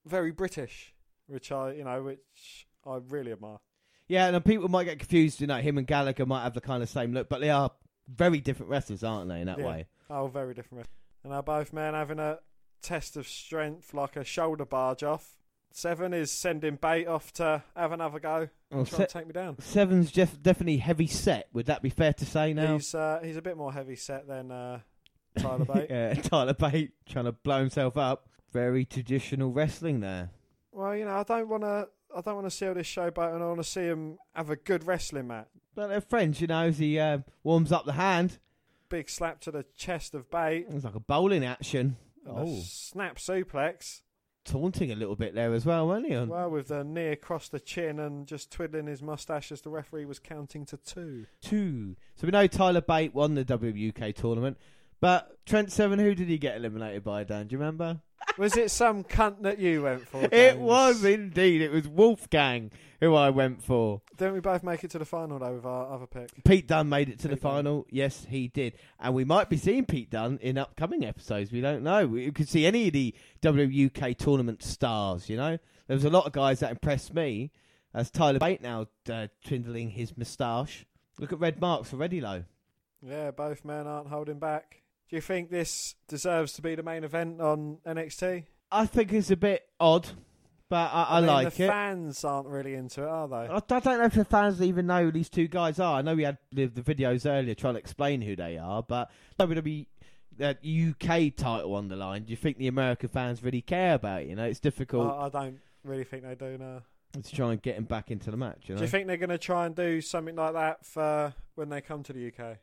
very British, which I, you know, which I really admire. Yeah, and people might get confused. You know, him and Gallagher might have the kind of same look, but they are very different wrestlers, aren't they? In that Yeah. way. Oh, very different. And are both men having a test of strength, like a shoulder barge off. Seven is sending Bate off to have another go, Well, try Se- and take me down. Seven's def- definitely heavy set. Would that be fair to say now? He's uh, he's a bit more heavy set than uh, Tyler Bate. yeah, Tyler Bate trying to blow himself up. Very traditional wrestling there. Well, you know, I don't want to I don't want to see all this showboat, and I want to see him have a good wrestling match. But they're friends, you know, as he uh, warms up the hand. Big slap to the chest of Bate. It's like a bowling action. And Oh. a snap suplex. Taunting a little bit there as well, wasn't he? On- Well, with the knee across the chin and just twiddling his mustache as the referee was counting to two. two. So we know Tyler Bate won the WUK tournament. But Trent Seven, who did he get eliminated by, Dan? Do you remember? Was it some cunt that you went for? It was indeed. It was Wolfgang who I went for. Didn't we both make it to the final though with our other pick? Pete Dunne made it to the Pete Dunne. final. Yes, he did. And we might be seeing Pete Dunne in upcoming episodes. We don't know. We could see any of the WUK tournament stars, you know? There was a lot of guys that impressed me. As Tyler Bate now uh, twindling his moustache. Look at red marks already, low. Yeah, both men aren't holding back. Do you think this deserves to be the main event on NXT? I think it's a bit odd, but I, I, mean, like the it. fans aren't really into it, are they? I, I don't know if the fans even know who these two guys are. I know we had the, the videos earlier trying to explain who they are, but WWE uh, UK title on the line. Do you think the American fans really care about it? You know, it's difficult I, I don't really think they do now. to try and get him back into the match. You know? Do you think they're going to try and do something like that for when they come to the UK?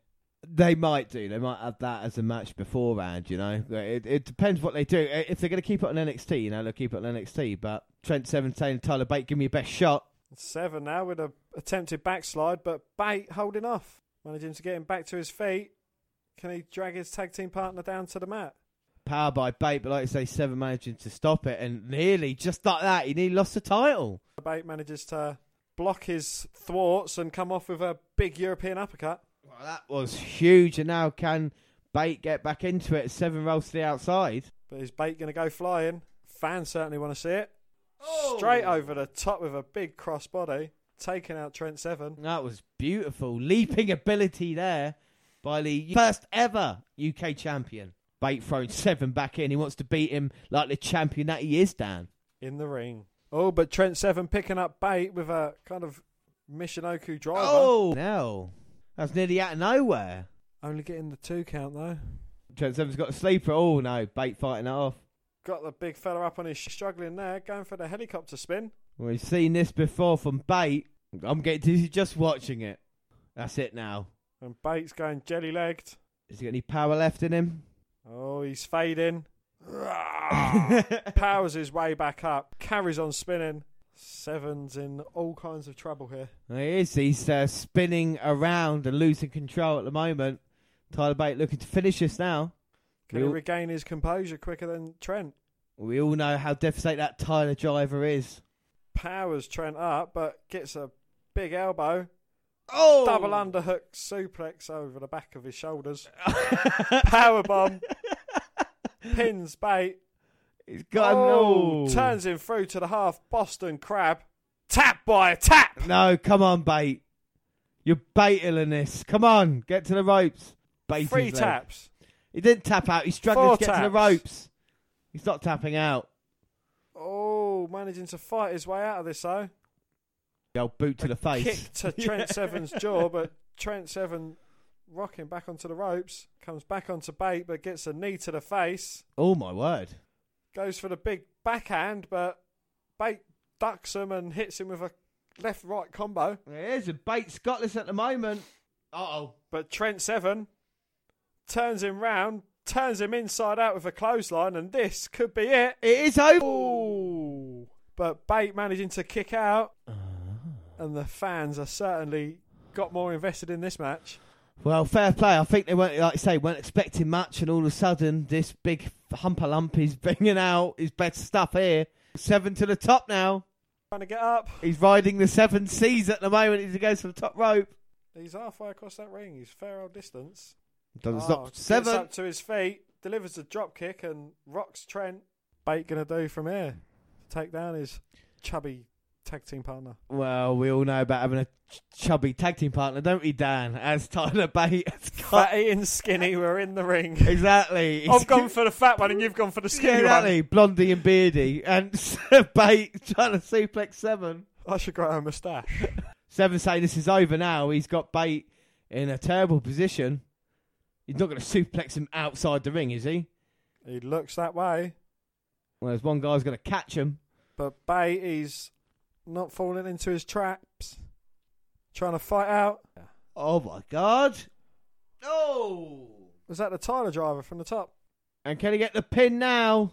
They might do. They might have that as a match beforehand. You know, it, it depends what they do. If they're going to keep it on NXT, you know, they'll keep it on NXT. But Trent Seven saying Tyler Bate, give me your best shot. Seven now with a attempted backslide, but Bate holding off, managing to get him back to his feet. Can he drag his tag team partner down to the mat? Power by Bate, but like I say, Seven managing to stop it, and nearly just like that, he nearly lost the title. Bate manages to block his thwarts and come off with a big European uppercut. Well, that was huge, and now can Bate get back into it? Seven rolls to the outside. But is Bate going to go flying? Fans certainly want to see it. Oh! Straight over the top with a big crossbody, taking out Trent Seven. That was beautiful. Leaping ability there by the first ever UK champion. Bate throwing Seven back in. He wants to beat him like the champion that he is, Dan. in the ring. Oh, but Trent Seven picking up Bate with a kind of Michinoku driver. Oh, no. That's nearly out of nowhere. Only getting the two count though. Trent Seven's got a sleeper. Oh, no. Bate fighting it off. Got the big fella up on his struggling there, going for the helicopter spin. We've seen this before from Bate. I'm getting dizzy just watching it. That's it now. And Bates going jelly legged. Has he got any power left in him? Oh, he's fading. Powers his way back up. Carries on spinning. Seven's in all kinds of trouble here. He is. He's uh, spinning around and losing control at the moment. Tyler Bate looking to finish this now. Can We he all- regain his composure quicker than Trent? We all know how devastating that Tyler driver is. Powers Trent up, but gets a big elbow. Oh! Double underhook suplex over the back of his shoulders. Power bomb. Pins Bate. He's got oh, no. turns him through to the half. Boston crab. Tap boy, tap. No, come on, Bate. You're baitling this. Come on, get to the ropes. Bate Three taps. He didn't tap out. He's struggling Four to get to the taps. ropes. He's not tapping out. Oh, managing to fight his way out of this though. The old boot to the face. Kick to Trent Seven's jaw, but Trent Seven rocking back onto the ropes. Comes back onto Bate, but gets a knee to the face. Oh my word! Goes for the big backhand, but Bate ducks him and hits him with a left right combo. There's a Bate Scotland at the moment. Uh oh. But Trent Seven turns him round, turns him inside out with a clothesline, and this could be it. It is over. Ooh. But Bate managing to kick out, and the fans are certainly got more invested in this match. Well, fair play. I think they weren't, like I say, weren't expecting much, and all of a sudden, this big humper lump is bringing out his best stuff here. Seven to the top now. Trying to get up. He's riding the seven C's at the moment as he goes for the top rope. He's halfway across that ring. He's fair old distance. Doesn't Oh, stop. gets Seven. up to his feet, delivers a drop kick, and rocks Trent. Bate gonna do from here? Take down his chubby tag team partner. Well, we all know about having a ch- chubby tag team partner, don't we, Dan? As Tyler Bate got. Fatty and skinny were in the ring. Exactly. I've gone for the fat one, and you've gone for the skinny yeah, exactly. Blondie and Beardy. And Bate trying to suplex Seven. I should grow a moustache. Seven saying this is over now. He's got Bate in a terrible position. He's not going to suplex him outside the ring, is he? he looks that way, Whereas one guy's going to catch him. but Bate he's not falling into his traps. Trying to fight out. Oh my god! Oh! Was that the Tyler driver from the top? And can he get the pin now?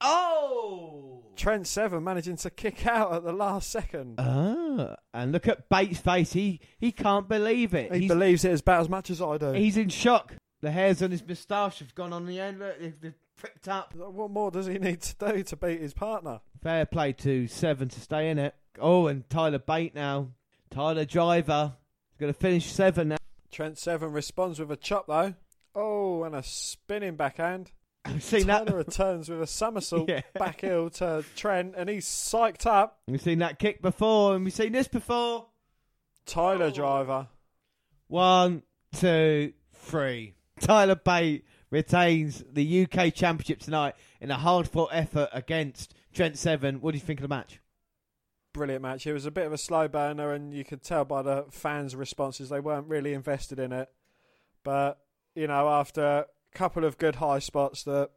Oh! Trent Seven managing to kick out at the last second. Ah, and look at Bates' face. He he can't believe it. he he's, believes it as about as much as I do. he's in shock. The hairs on his moustache have gone on the end. Look, they've, they've pricked up. What more does he need to do to beat his partner? Fair play to Seven to stay in it. Oh, and Tyler Bate now. Tyler Driver is going to finish Seven now. Trent Seven responds with a chop though. Oh, and a spinning backhand. I've seen Tyler that. returns with a somersault Yeah. back heel to Trent, and he's psyched up. We've seen that kick before, and we've seen this before. Tyler Oh. driver. One, two, three. Tyler Bate retains the UK Championship tonight in a hard fought effort against Trent Seven. What do you think of the match? Brilliant match. It was a bit of a slow burner, and you could tell by the fans' responses they weren't really invested in it. But you know, after a couple of good high spots that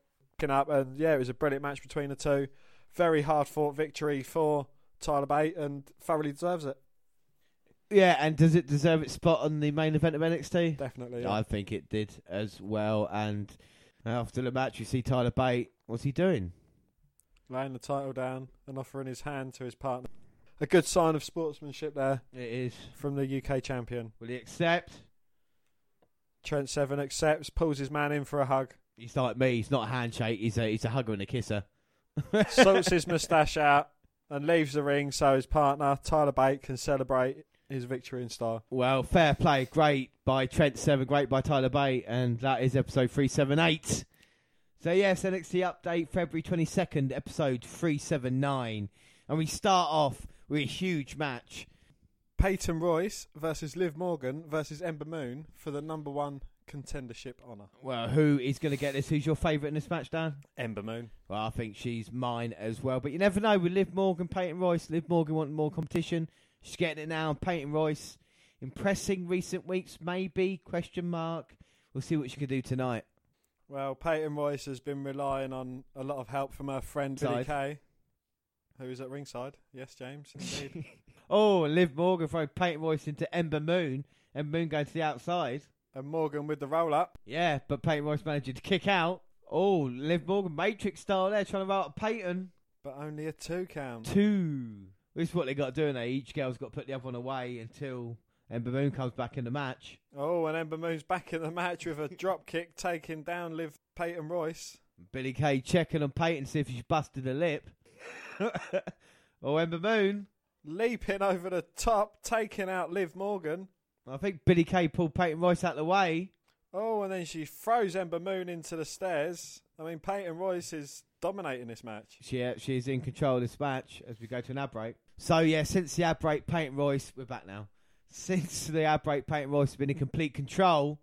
picking up, and yeah, it was a brilliant match between the two. Very hard fought victory for Tyler Bate, and thoroughly deserves it. Yeah, and does it deserve its spot on the main event of NXT? Definitely. yeah. I think it did as well. And after the match, you see Tyler Bate. What's he doing? laying the title down and offering his hand to his partner. A good sign of sportsmanship there It is. from the UK champion. Will he accept? Trent Seven accepts, pulls his man in for a hug, He's like me. He's not a handshake. He's a he's a hugger and a kisser. sorts his moustache out, and leaves the ring so his partner, Tyler Bate, can celebrate his victory in style. Well, fair play. Great by Trent Seven. Great by Tyler Bate. And that is episode 378. So, yes, NXT update February 22nd, episode 379. And we start off a huge match. Peyton Royce versus Liv Morgan versus Ember Moon for the number one contendership honour. Well, who is going to get this? Who's your favourite in this match, Dan? Ember Moon. Well, I think she's mine as well. But you never know with Liv Morgan, Peyton Royce. Liv Morgan wanting more competition. She's getting it now. Peyton Royce impressing recent weeks, maybe? Question mark. We'll see what she can do tonight. Well, Peyton Royce has been relying on a lot of help from her friend Billie Kay, who is at ringside. Yes, James. Indeed. oh, Liv Morgan throwing Peyton Royce into Ember Moon. and Moon going to the outside. and Morgan with the roll up. Yeah, but Peyton Royce managing to kick out. Oh, Liv Morgan Matrix style there, trying to roll up Peyton. But only a two count. Two. This is what they got to do, and each girl's got to put the other one away until Ember Moon comes back in the match. Oh, and Ember Moon's back in the match with a drop kick taking down Liv Peyton Royce. Billie Kay checking on Peyton, see if she's busted a lip. Oh, Ember Moon. Leaping over the top, taking out Liv Morgan. I think Billie Kay pulled Peyton Royce out of the way. Oh, and then she throws Ember Moon into the stairs. I mean, Peyton Royce is dominating this match. She, uh, she's in control of this match as we go to an ad break. So, yeah, since the ad break, Peyton Royce, we're back now. Since the ad break, Peyton Royce has been in complete control.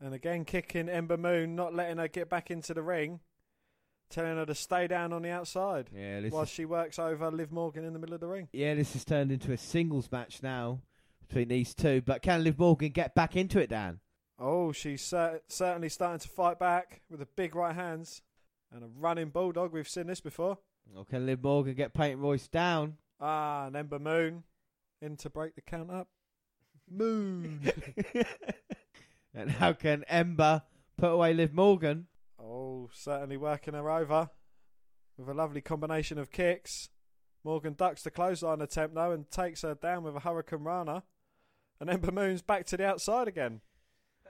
And again, kicking Ember Moon, not letting her get back into the ring, telling her to stay down on the outside Yeah, while is, she works over Liv Morgan in the middle of the ring. yeah, this has turned into a singles match now between these two. But can Liv Morgan get back into it, Dan? Oh, she's cer- certainly starting to fight back with the big right hands and a running bulldog. We've seen this before. Or can Liv Morgan get Peyton Royce down? Ah, and Ember Moon in to break the count up. Moon. and how can Ember put away Liv Morgan? Certainly working her over with a lovely combination of kicks. Morgan ducks the clothesline attempt though and takes her down with a Hurricanrana. And Ember Moon's back to the outside again.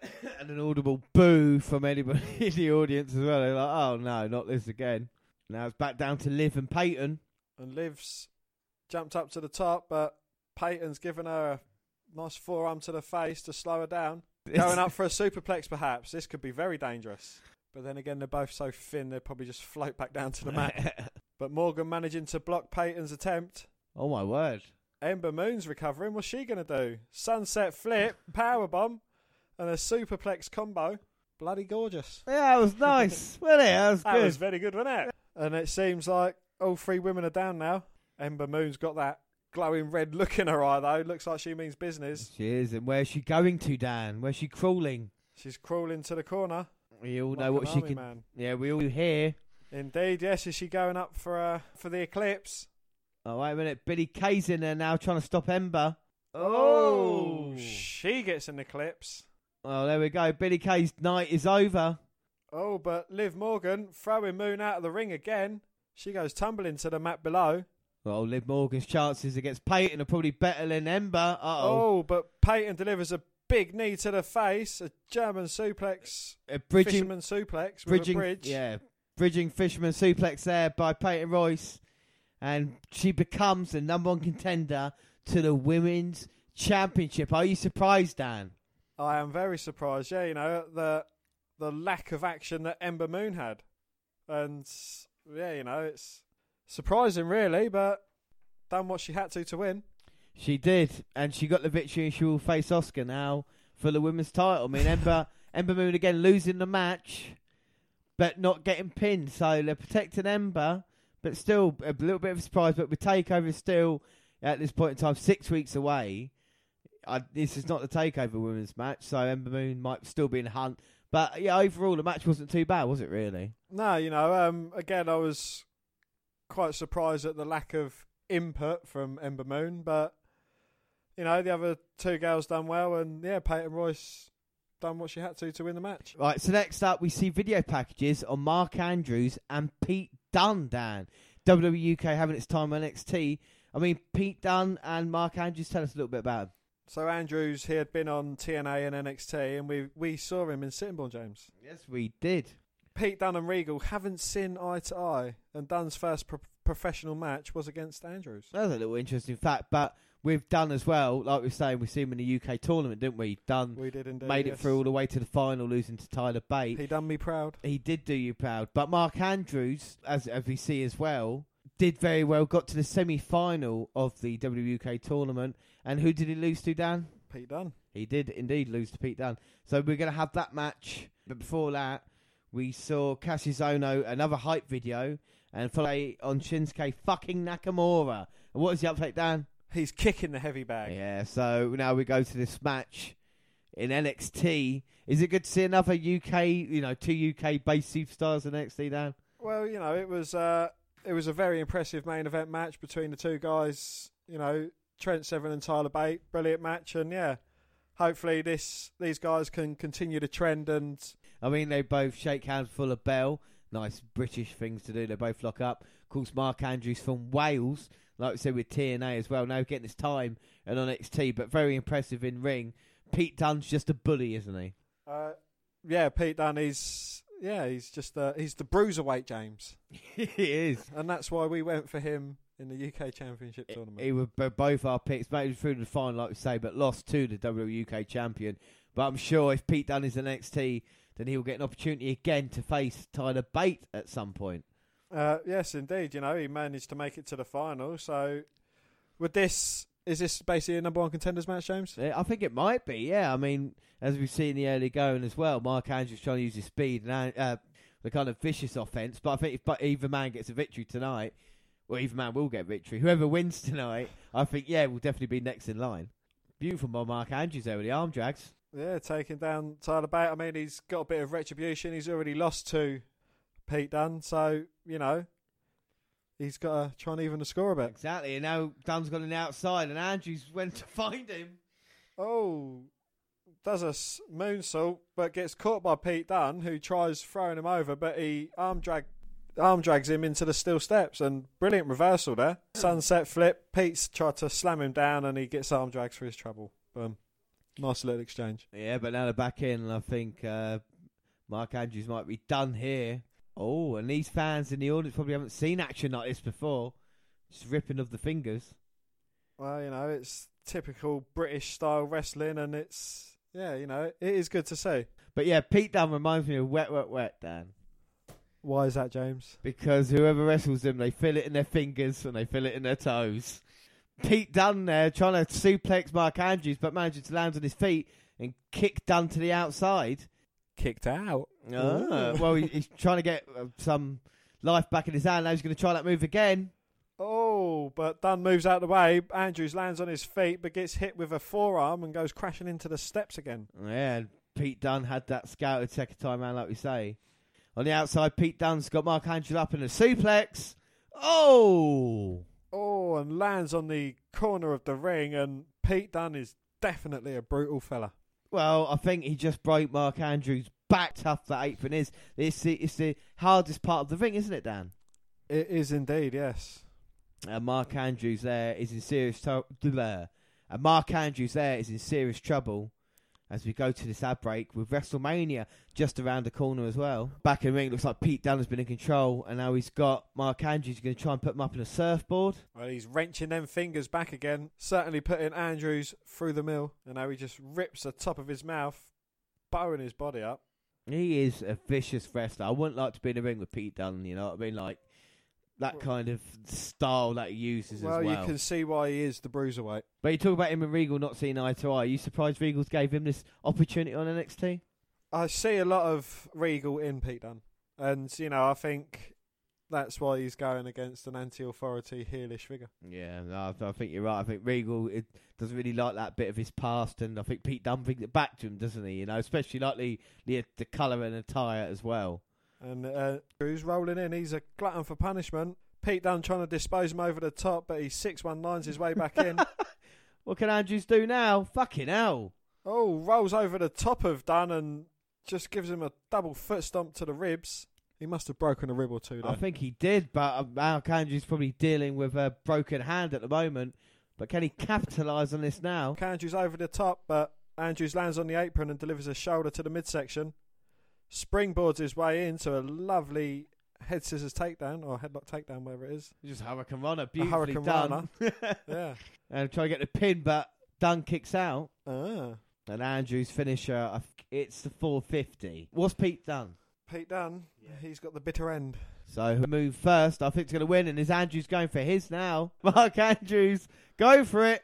and an audible boo from anybody in the audience as well. They're like, oh no, not this again. Now it's back down to Liv and Peyton. And Liv's jumped up to the top, but Peyton's given her a nice forearm to the face to slow her down. Going up for a superplex, perhaps. This could be very dangerous. But then again, they're both so thin, they'd probably just float back down to the mat. but Morgan managing to block Peyton's attempt. oh my word. Ember Moon's recovering. What's she going to do? Sunset flip, power bomb, and a superplex combo. Bloody gorgeous. Yeah, that was nice. wasn't it? That was That good. was very good, wasn't it? And it seems like all three women are down now. Ember Moon's got that glowing red look in her eye, though. Looks like she means business. She is, and where's she going to, Dan? Where's she crawling? She's crawling to the corner. We all know what she can. Man. Yeah, we all hear. Indeed, yes. Is she going up for uh, for the eclipse? Oh, wait a minute. Billie Kay's in there now trying to stop Ember. Oh, she gets an eclipse. Oh, there we go. Billie Kay's night is over. Oh, but Liv Morgan throwing Moon out of the ring again. She goes tumbling to the mat below. Well, Liv Morgan's chances against Peyton are probably better than Ember. Uh oh. Oh, but Peyton delivers a big knee to the face, a German suplex, Uh, bridging, fisherman suplex bridging, a bridge. yeah, bridging fisherman suplex there by Peyton Royce, and she becomes the number one contender to the women's championship. Are you surprised, Dan? I am very surprised. Yeah, you know the the lack of action that Ember Moon had, and yeah, you know it's surprising, really, but done what she had to to win. She did, and she got the victory. and She will face Asuka now for the women's title. I mean, Ember Ember Moon again losing the match, but not getting pinned. So they're protecting Ember, but still a little bit of a surprise. But with Takeover still at this point in time six weeks away, I, this is not the Takeover women's match. So Ember Moon might still be in the hunt. But yeah, overall the match wasn't too bad, was it? Really? No, you know, um, again, I was quite surprised at the lack of input from Ember Moon, but you know, the other two girls done well, and yeah, Peyton Royce done what she had to to win the match. Right, so next up we see video packages on Mark Andrews and Pete Dunne, Dan. WWE UK having its time on NXT. I mean, Pete Dunne and Mark Andrews, tell us a little bit about him. So Andrews, he had been on TNA and NXT, and we we saw him in Sittingbourne, James. Yes, we did. Pete Dunne and Regal haven't seen eye to eye, and Dunne's first pro- professional match was against Andrews. That was a little interesting fact, but we've done as well, like we were saying, we see him in the UK tournament, didn't we? Dunne We did indeed. made it through all the way to the final, losing to Tyler Bate. He done me proud. he did do you proud. But Mark Andrews, as as we see as well, did very well. Got to the semi final of the WUK tournament. And who did he lose to, Dan? Pete Dunne. He did indeed lose to Pete Dunne. So we're going to have that match. But before that, we saw Cassius Ohno, another hype video, and follow on Shinsuke fucking Nakamura. And what is the update, Dan? He's kicking the heavy bag. Yeah, so now we go to this match in NXT. Is it good to see another UK, you know, two UK based superstars in NXT, Dan? Well, you know, it was uh, it was a very impressive main event match between the two guys. You know, Trent Seven and Tyler Bate, brilliant match, and yeah, hopefully this these guys can continue the trend. And I mean, they both shake hands full of bell. Nice British things to do. They both lock up. Of course, Mark Andrews from Wales, like we said with TNA as well, now getting his time and on NXT, but very impressive in ring. Pete Dunne's just a bully, isn't he? uh, yeah, Pete Dunne, he's yeah, he's just uh, he's the bruiserweight James, he is. and that's why we went for him in the UK Championship tournament. He were both our picks, made it through the final, like we say, but lost to the WUK champion. But I'm sure if Pete Dunne is an NXT, then he'll get an opportunity again to face Tyler Bate at some point. Uh, yes, indeed. You know, he managed to make it to the final. So, with this, is this basically a number one contenders match, James? Yeah, I think it might be, yeah. I mean, as we've seen the early going as well, Mark Andrews trying to use his speed and uh, the kind of vicious offense. But I think if but either man gets a victory tonight, well, either man will get victory. Whoever wins tonight, I think, yeah, will definitely be next in line. Beautiful by Mark Andrews there with the arm drags. Yeah, taking down Tyler Bate. I mean, he's got a bit of retribution. He's already lost to Pete Dunne, so you know he's got to try and even the score a bit. Exactly, and now Dunne's gone on the outside, and Andrews went to find him. Oh, does a moonsault, but gets caught by Pete Dunne, who tries throwing him over, but he arm drag arm drags him into the steel steps, and brilliant reversal there. Sunset flip. Pete's tried to slam him down, and he gets arm drags for his trouble. Boom. Nice little exchange. Yeah, but now they're back in, and I think uh, Mark Andrews might be done here. Oh, and these fans in the audience probably haven't seen action like this before. Just ripping of the fingers. Well, you know, it's typical British style wrestling, and it's yeah, you know, it is good to see. But yeah, Pete Dunne reminds me of Wet, Wet, Wet, Dan. Why is that, James? Because whoever wrestles them, they feel it in their fingers and they feel it in their toes. Pete Dunne there trying to suplex Mark Andrews, but managing to land on his feet and kick Dunne to the outside. Kicked out. Ah, well, he, he's trying to get uh, some life back in his hand. Now he's going to try that move again. Oh, but Dunne moves out of the way. Andrews lands on his feet, but gets hit with a forearm and goes crashing into the steps again. Yeah, and Pete Dunne had that scouted second time round, like we say. On the outside, Pete Dunne's got Mark Andrews up in a suplex. Oh! Oh, Oh, and lands on the corner of the ring, and Pete Dunne is definitely a brutal fella. Well, I think he just broke Mark Andrews' back. Tough that apron is. It's the, it's the hardest part of the ring, isn't it, Dan? It is indeed, yes. Uh, Mark Andrews there is in serious trouble. And Mark Andrews there is in serious trouble as we go to this ad break with WrestleMania just around the corner as well. Back in the ring, looks like Pete Dunne has been in control, and now he's got Mark Andrews going to try and put him up in a surfboard. Well, he's wrenching them fingers back again, certainly putting Andrews through the mill, and now he just rips the top of his mouth, bowing his body up. He is a vicious wrestler. I wouldn't like to be in the ring with Pete Dunne, you know what I mean? Like, that kind of style that he uses well, as well. you can see why he is the bruiserweight. But you talk about him and Regal not seeing eye to eye. Are you surprised Regal gave him this opportunity on NXT? I see a lot of Regal in Pete Dunne, and you know I think that's why he's going against an anti-authority heelish figure. Yeah, no, I, I think you're right. I think Regal it doesn't really like that bit of his past, and I think Pete Dunne brings it back to him, doesn't he? You know, especially like the the, the colour and attire as well. And uh, who's rolling in? He's a glutton for punishment. Pete Dunne trying to dispose him over the top, but he's six one nines his way back in. What can Andrews do now? Fucking hell! oh, rolls over the top of Dunne and just gives him a double foot stomp to the ribs. He must have broken a rib or two I think he did, but uh, Mark Andrews probably dealing with a broken hand at the moment. But can he capitalise on this now? Andrews over the top, but Andrews lands on the apron and delivers a shoulder to the midsection. Springboards his way in into a lovely head scissors takedown or headlock takedown, whatever it is. Just Hurricane Runner, A beautifully Hurricane done. Yeah. and try to get the pin, but Dunne kicks out. Ah. And Andrews finisher, it's the 450. What's Pete done? Pete Dunne, he's got the bitter end. So who move first? I think it's going to win, and is Andrews going for his now? Mark Andrews, go for it.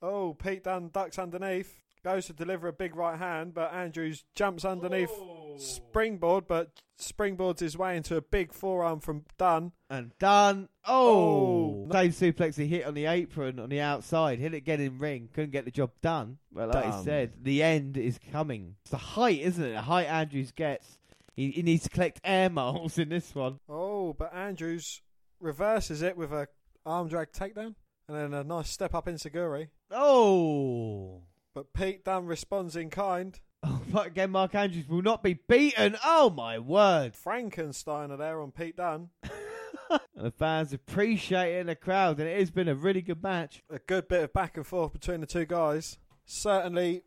Oh, Pete Dunne ducks underneath, goes to deliver a big right hand, but Andrews jumps underneath springboard, but springboards his way into a big forearm from Dunne. And Dunne, Oh, Oh. same suplex he hit on the apron on the outside. Hit it, get in ring. Couldn't get the job done. But like I Done. said, the end is coming. It's the height, isn't it? The height Andrews gets. He, he needs to collect air miles in this one. Oh, but Andrews reverses it with a arm drag takedown and then a nice step up enzuigiri. Oh. But Pete Dunne responds in kind. Oh, but again, Mark Andrews will not be beaten. Oh my word! Frankensteiner there on Pete Dunne. And the fans appreciate it in the crowd, and it has been a really good match. A good bit of back and forth between the two guys. Certainly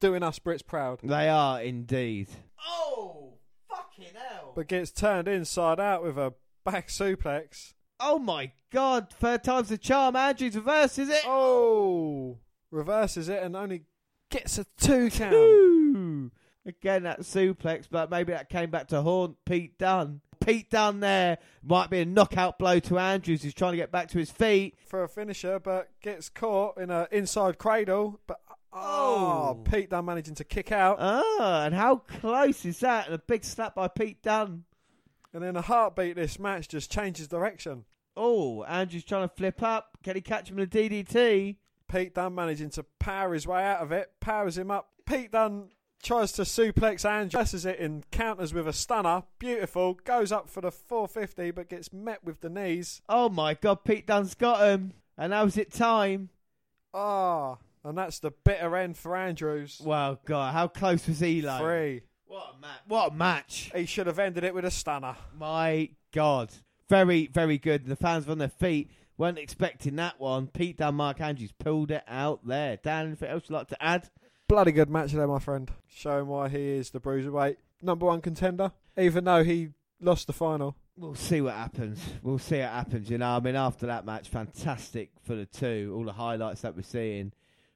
doing us Brits proud. They are indeed. Oh, fucking hell! But gets turned inside out with a back suplex. Oh my god! Third time's the charm. Andrews reverses it. Oh! Reverses it and only gets a two count. Two. Again, that suplex, but maybe that came back to haunt Pete Dunne. Pete Dunne there might be a knockout blow to Andrews, who's trying to get back to his feet. for a finisher, but gets caught in an inside cradle. But oh, Oh. Pete Dunne managing to kick out, Ah, and how close is that? And a big slap by Pete Dunne. and in a heartbeat, this match just changes direction. Oh, Andrews trying to flip up. Can he catch him in a DDT? Pete Dunne managing to power his way out of it, powers him up. Pete Dunne tries to suplex Andrews, presses it in counters with a stunner. Beautiful, goes up for the 450, but gets met with the knees. Oh my god, Pete Dunne's got him. And now's it time. Ah, and that's the bitter end for Andrews. Well, God, how close was Eli? Three. What a match. What a match. He should have ended it with a stunner. My God. Very, very good. The fans were on their feet. Weren't expecting that one. Pete Dunne, Mark Andrews pulled it out there. Dan, anything else you'd like to add? Bloody good match there, my friend. Showing why he is the bruiserweight number one contender, even though he lost the final. We'll see what happens. We'll see what happens. You know, I mean, after that match, fantastic for the two. All the highlights that we're seeing.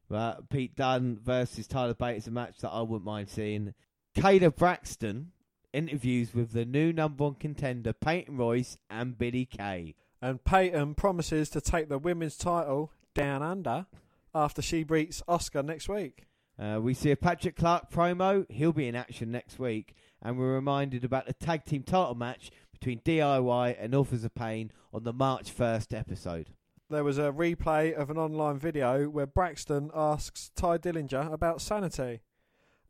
But Pete Dunne versus Tyler Bate is a match that I wouldn't mind seeing. Kayla Braxton interviews with the new number one contender, Peyton Royce and Billie Kay. And Peyton promises to take the women's title down under after she beats Asuka next week. Uh, we see a Patrick Clark promo. He'll be in action next week. And we're reminded about the tag team title match between DIY and Authors of Pain on the March 1st episode. There was a replay of an online video where Braxton asks Tye Dillinger about sanity.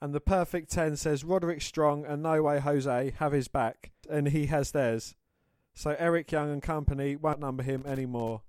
And the perfect 10 says Roderick Strong and No Way Jose have his back, and he has theirs. So Eric Young and company won't number him anymore.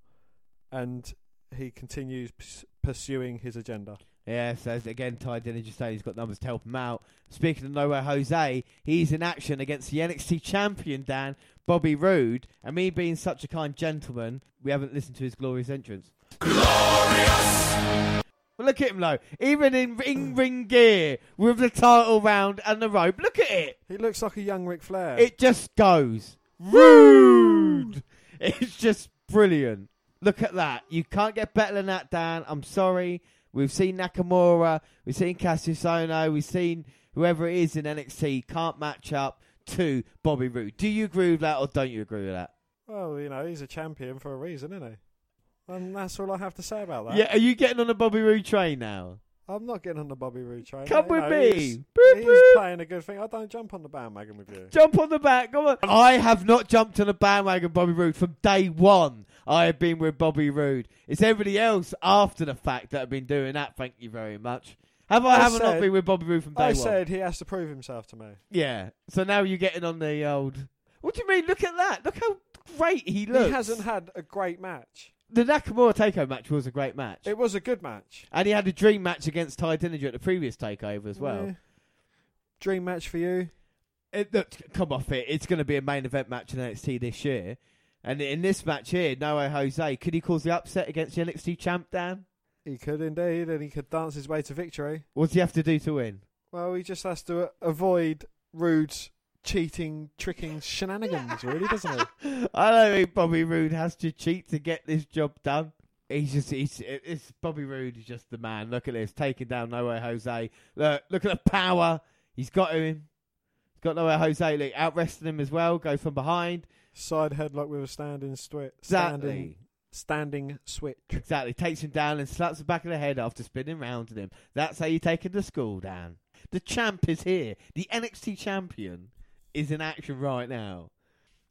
and he continues ps- pursuing his agenda. Yeah, so again, Tye Dillinger just saying he's got numbers to help him out. Speaking of nowhere, Jose, he's in action against the NXT champion, Dan, Bobby Roode. And me being such a kind gentleman, we haven't listened to his glorious entrance. Glorious! But look at him, though. Even in ring ring gear, with the title round and the rope, look at it. He looks like a young Ric Flair. It just goes. Rude! It's just brilliant. Look at that. You can't get better than that, Dan. I'm sorry. We've seen Nakamura, we've seen Cassius Ohno, we've seen whoever it is in NXT can't match up to Bobby Roode. Do you agree with that or don't you agree with that? well, you know, he's a champion for a reason, isn't he? And that's all I have to say about that. Yeah, are you getting on the Bobby Roode train now? I'm not getting on the Bobby Roode train. Come with know, me. He's, Boop, he's boop. playing a good thing. I don't jump on the bandwagon with you. Jump on the back, come on. I have not jumped on the bandwagon Bobby Roode from day one. I have been with Bobby Roode. It's everybody else after the fact that have been doing that. Thank you very much. Have I, I haven't not been with Bobby Roode from day I one? I said he has to prove himself to me. Yeah. So now you're getting on the old. What do you mean? Look at that. Look how great he looks. He hasn't had a great match. The Nakamura takeover match was a great match, It was a good match and he had a dream match against Tye Dillinger at the previous takeover as well. Yeah. Dream match for you. It, look, come off it. It's going to be a main event match in NXT this year, and in this match here, No Way Jose could he cause the upset against the NXT champ Dan? He could indeed, and he could dance his way to victory. What does he have to do to win? Well, he just has to avoid Roode's cheating, tricking shenanigans, really, doesn't it? I don't think Bobby Roode has to cheat to get this job done. He's just he's it's Bobby Roode is just the man. Look at this, taking down Nowhere Jose. Look, look at the power he's got to him. He's got Nowhere Jose. Look, out wrestling him as well. Go from behind. Side headlock with a standing switch. Exactly. Standing, standing switch. Exactly. Takes him down and slaps the back of the head after spinning round at him. That's how you take him to school, Dan. The champ is here. The NXT champion is in action right now.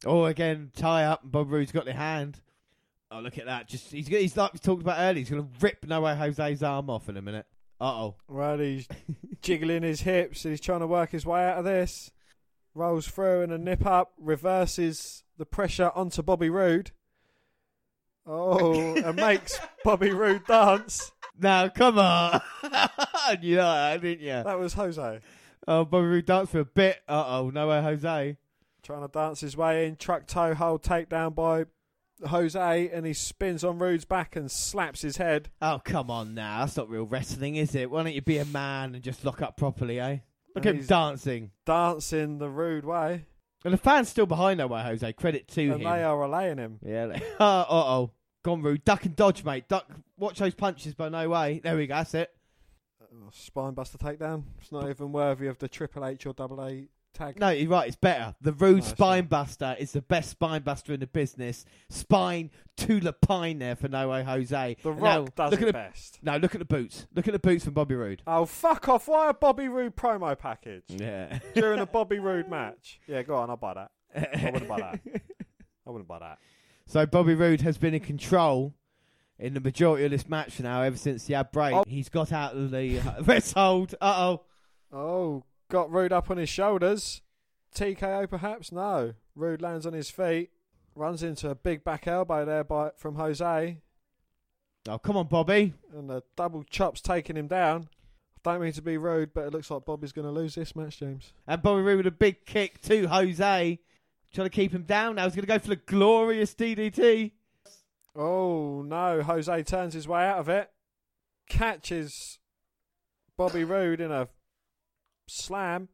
Oh, again, tie up. and Bob Roode's got the hand. Oh, look at that. Just He's, he's like we talked about earlier. He's going to rip No Way Jose's arm off in a minute. Uh oh. Well, he's jiggling his hips and he's trying to work his way out of this. Rolls through and a nip up, reverses the pressure onto Bobby Roode. Oh, and makes Bobby Roode dance. Now, come on. you know that, didn't you? That was Jose. Oh, Bobby danced for a bit. Uh oh. no way, Jose. Trying to dance his way in, truck toe hold takedown by Jose, and he spins on Roode's back and slaps his head. Oh, come on now. That's not real wrestling, is it? Why don't you be a man and just lock up properly, eh? Look at him he's dancing. dancing the Rude way, And the fans still behind No Way Jose. Credit to and him. they are relaying him. Yeah. Like, uh oh. Gone rude. Duck and dodge, mate. Duck. Watch those punches, but no way. There we go. That's it. Spinebuster takedown. It's not even worthy of the Triple H or Double A tag. No, you're right. It's better. The rude No, it's spine buster is the best spinebuster in the business. Spine to the pine there for No Way Jose. The Rock now, does look it at the, best. No, look at the boots. Look at the boots from Bobby Roode. Oh, fuck off. Why a Bobby Roode promo package Yeah. during a Bobby Roode match? Yeah, go on, I'll buy that. I wouldn't buy that. I wouldn't buy that. So Bobby Roode has been in control in the majority of this match now ever since the ad break. Oh. He's got out of the uh, rest hold. Uh oh. Oh, got Roode up on his shoulders. TKO perhaps? No. Roode lands on his feet. Runs into a big back elbow there by from Jose. Oh, come on, Bobby. And the double chops taking him down. Don't mean to be rude, but it looks like Bobby's going to lose this match, James. And Bobby Roode with a big kick to Jose. Trying to keep him down now. He's going to go for the glorious DDT. Oh no, Jose turns his way out of it. Catches Bobby Roode in a slam.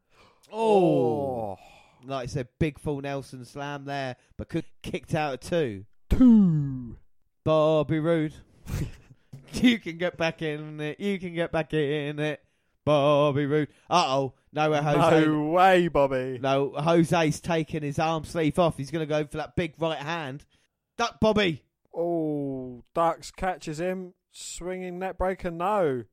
Oh. Like I said, big full Nelson slam there, but could kicked out at two. two. Bobby Roode. you can get back in it. You can get back in it. Bobby Roode. Uh oh. Nowhere Jose. No way, Bobby. No, Jose's taking his arm sleeve off. He's going to go for that big right hand. Duck Bobby. Oh, Ducks catches him, swinging neckbreaker. No.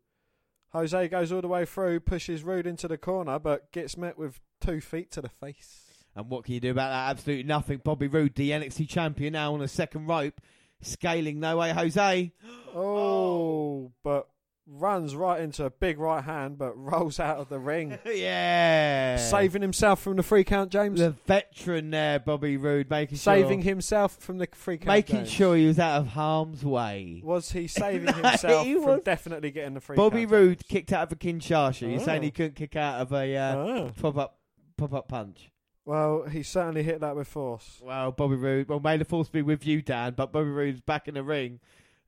Jose goes all the way through, pushes Roode into the corner, but gets met with two feet to the face. And what can you do about that? Absolutely nothing. Bobby Roode, the NXT champion, now on the second rope, scaling no way Jose. Oh, but runs right into a big right hand, but rolls out of the ring, yeah. saving himself from the free count. James the veteran there, Bobby Roode, making saving sure, himself from the free count. making James. sure he was out of harm's way. Was he saving himself he from definitely getting the free Bobby count? Roode James? kicked out of a Kinshasa. You're saying Oh. he couldn't kick out of a uh, Ah. pop up pop up punch. Well, he certainly hit that with force. Well, Bobby Roode. Well, may the force be with you, Dan. But Bobby Roode's back in the ring,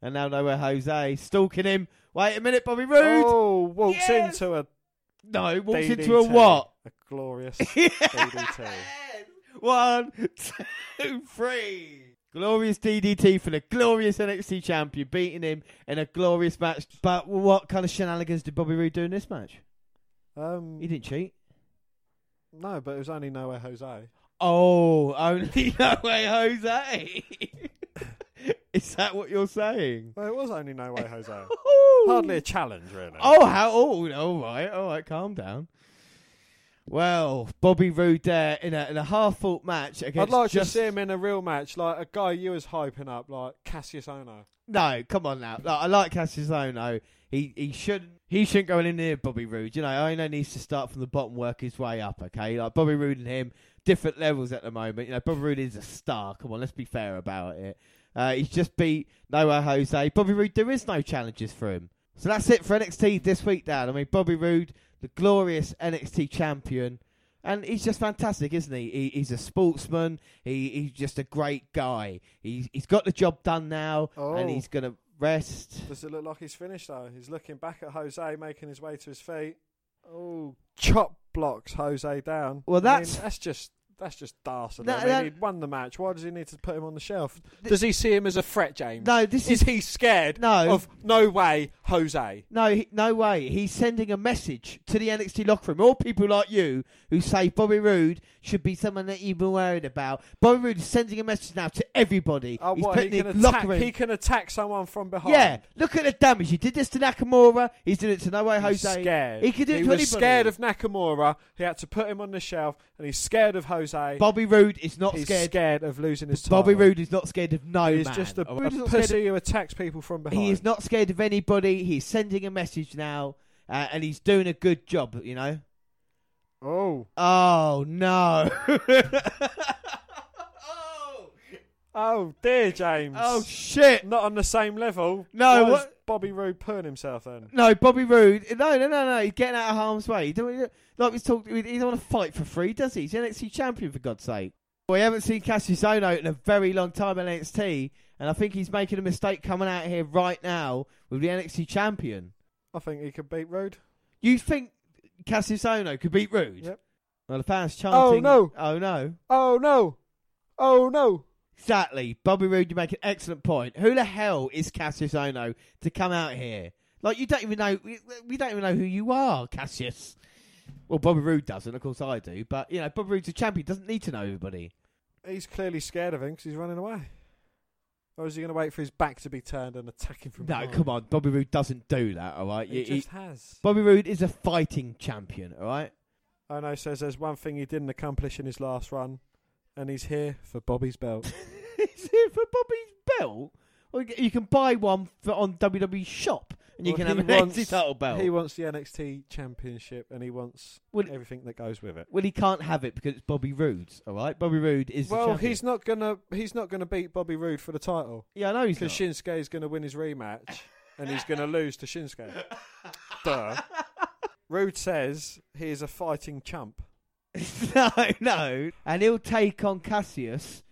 and now nowhere Jose stalking him. Wait a minute, Bobby Roode. Oh, walks Yes! into a no, walks DDT. into a what? A glorious DDT. One, two, three. Glorious DDT for the glorious NXT champion, beating him in a glorious match. But what kind of shenanigans did Bobby Roode do in this match? Um, He didn't cheat. no, but it was only nowhere Jose. Oh, only no way, Jose. Is that what you're saying? Well, it was only no way Jose. Hardly a challenge, really. Oh, how? Oh, all right, all right. Calm down. Well, Bobby Roode there in a in a half fought match against. I'd like just, to see him in a real match, like a guy you was hyping up, like Cassius Ohno. No, come on now. Like, I like Cassius Ohno. He he shouldn't he shouldn't go in near Bobby Roode. You know, Ohno needs to start from the bottom, work his way up. Okay, like Bobby Roode and him, different levels at the moment. You know, Bobby Roode is a star. Come on, let's be fair about it. Uh, he's just beat No Way Jose. Bobby Roode, there is no challenges for him. So that's it for NXT this week, Dan. I mean, Bobby Roode, the glorious NXT champion. And he's just fantastic, isn't he? he he's a sportsman. He he's just a great guy. He's he's got the job done now, and Oh. he's gonna rest. Does it look like he's finished though? He's looking back at Jose, making his way to his feet. Oh, chop blocks Jose down. Well, I mean, that's- that's just that's just dastardly. No, I mean, no. he'd won the match. Why does he need to put him on the shelf? Does he see him as a threat, James? No, this Is is he scared no, of no way Jose? no, he, no way. He's sending a message to the NXT locker room. All people like you who say Bobby Roode should be someone that you've been worried about. Bobby Roode is sending a message now to everybody. Oh, he's what? He putting can attack. locker room. He can attack someone from behind. yeah, look at the damage. He did this to Nakamura. He's doing it to No Way He's Jose. scared. He could do it he to was anybody. scared of Nakamura. He had to put him on the shelf, and he's scared of Jose. Bobby Roode is not he's scared. scared of losing his title. Bobby Roode is not scared of no He's man. just a, a Roode is not scared of- who attacks people from behind. He is not scared of anybody. He's sending a message now, uh, and he's doing a good job. You know. Oh, Oh no! oh, oh dear, James. oh shit! not on the same level. No, Why what- Bobby Roode putting himself in? No, Bobby Roode. No, no, no, no. He's getting out of harm's way. He don't, like we talked. He doesn't want to fight for free, does he? He's the NXT champion for God's sake. We haven't seen Cassius Ohno in a very long time in NXT, and I think he's making a mistake coming out here right now with the NXT champion. I think he could beat Roode. You think Cassius Ohno could beat Roode? Yep. Well, the fans oh, chanting. Oh no. Oh no! Oh no! Oh no! Exactly, Bobby Roode. You make an excellent point. Who the hell is Cassius Ohno to come out here? Like you don't even know. We, we don't even know who you are, Cassius. Well, Bobby Roode doesn't. Of course, I do. But you know, Bobby Roode's a champion. Doesn't need to know everybody. He's clearly scared of him because he's running away. Or is he going to wait for his back to be turned and attack him from No, behind? come on. Bobby Roode doesn't do that. All right. He just has. Bobby Roode is a fighting champion. All right. Ohno says there's one thing he didn't accomplish in his last run, and he's here for Bobby's belt. he's here for Bobby's belt? Well, you- you can buy one for, on WWE Shop, and you Well, can have he an wants- NXT title belt. He wants the NXT Championship, and he wants Well, everything that goes with it. Well, he can't have it because it's Bobby Roode's. All right, Bobby Roode is. Well, he's not gonna he's not gonna beat Bobby Roode for the title Yeah, I know he's because. Shinsuke is gonna win his rematch, and he's gonna lose to Shinsuke. Duh. Roode says he is a fighting chump. no, no, and he'll take on Cassius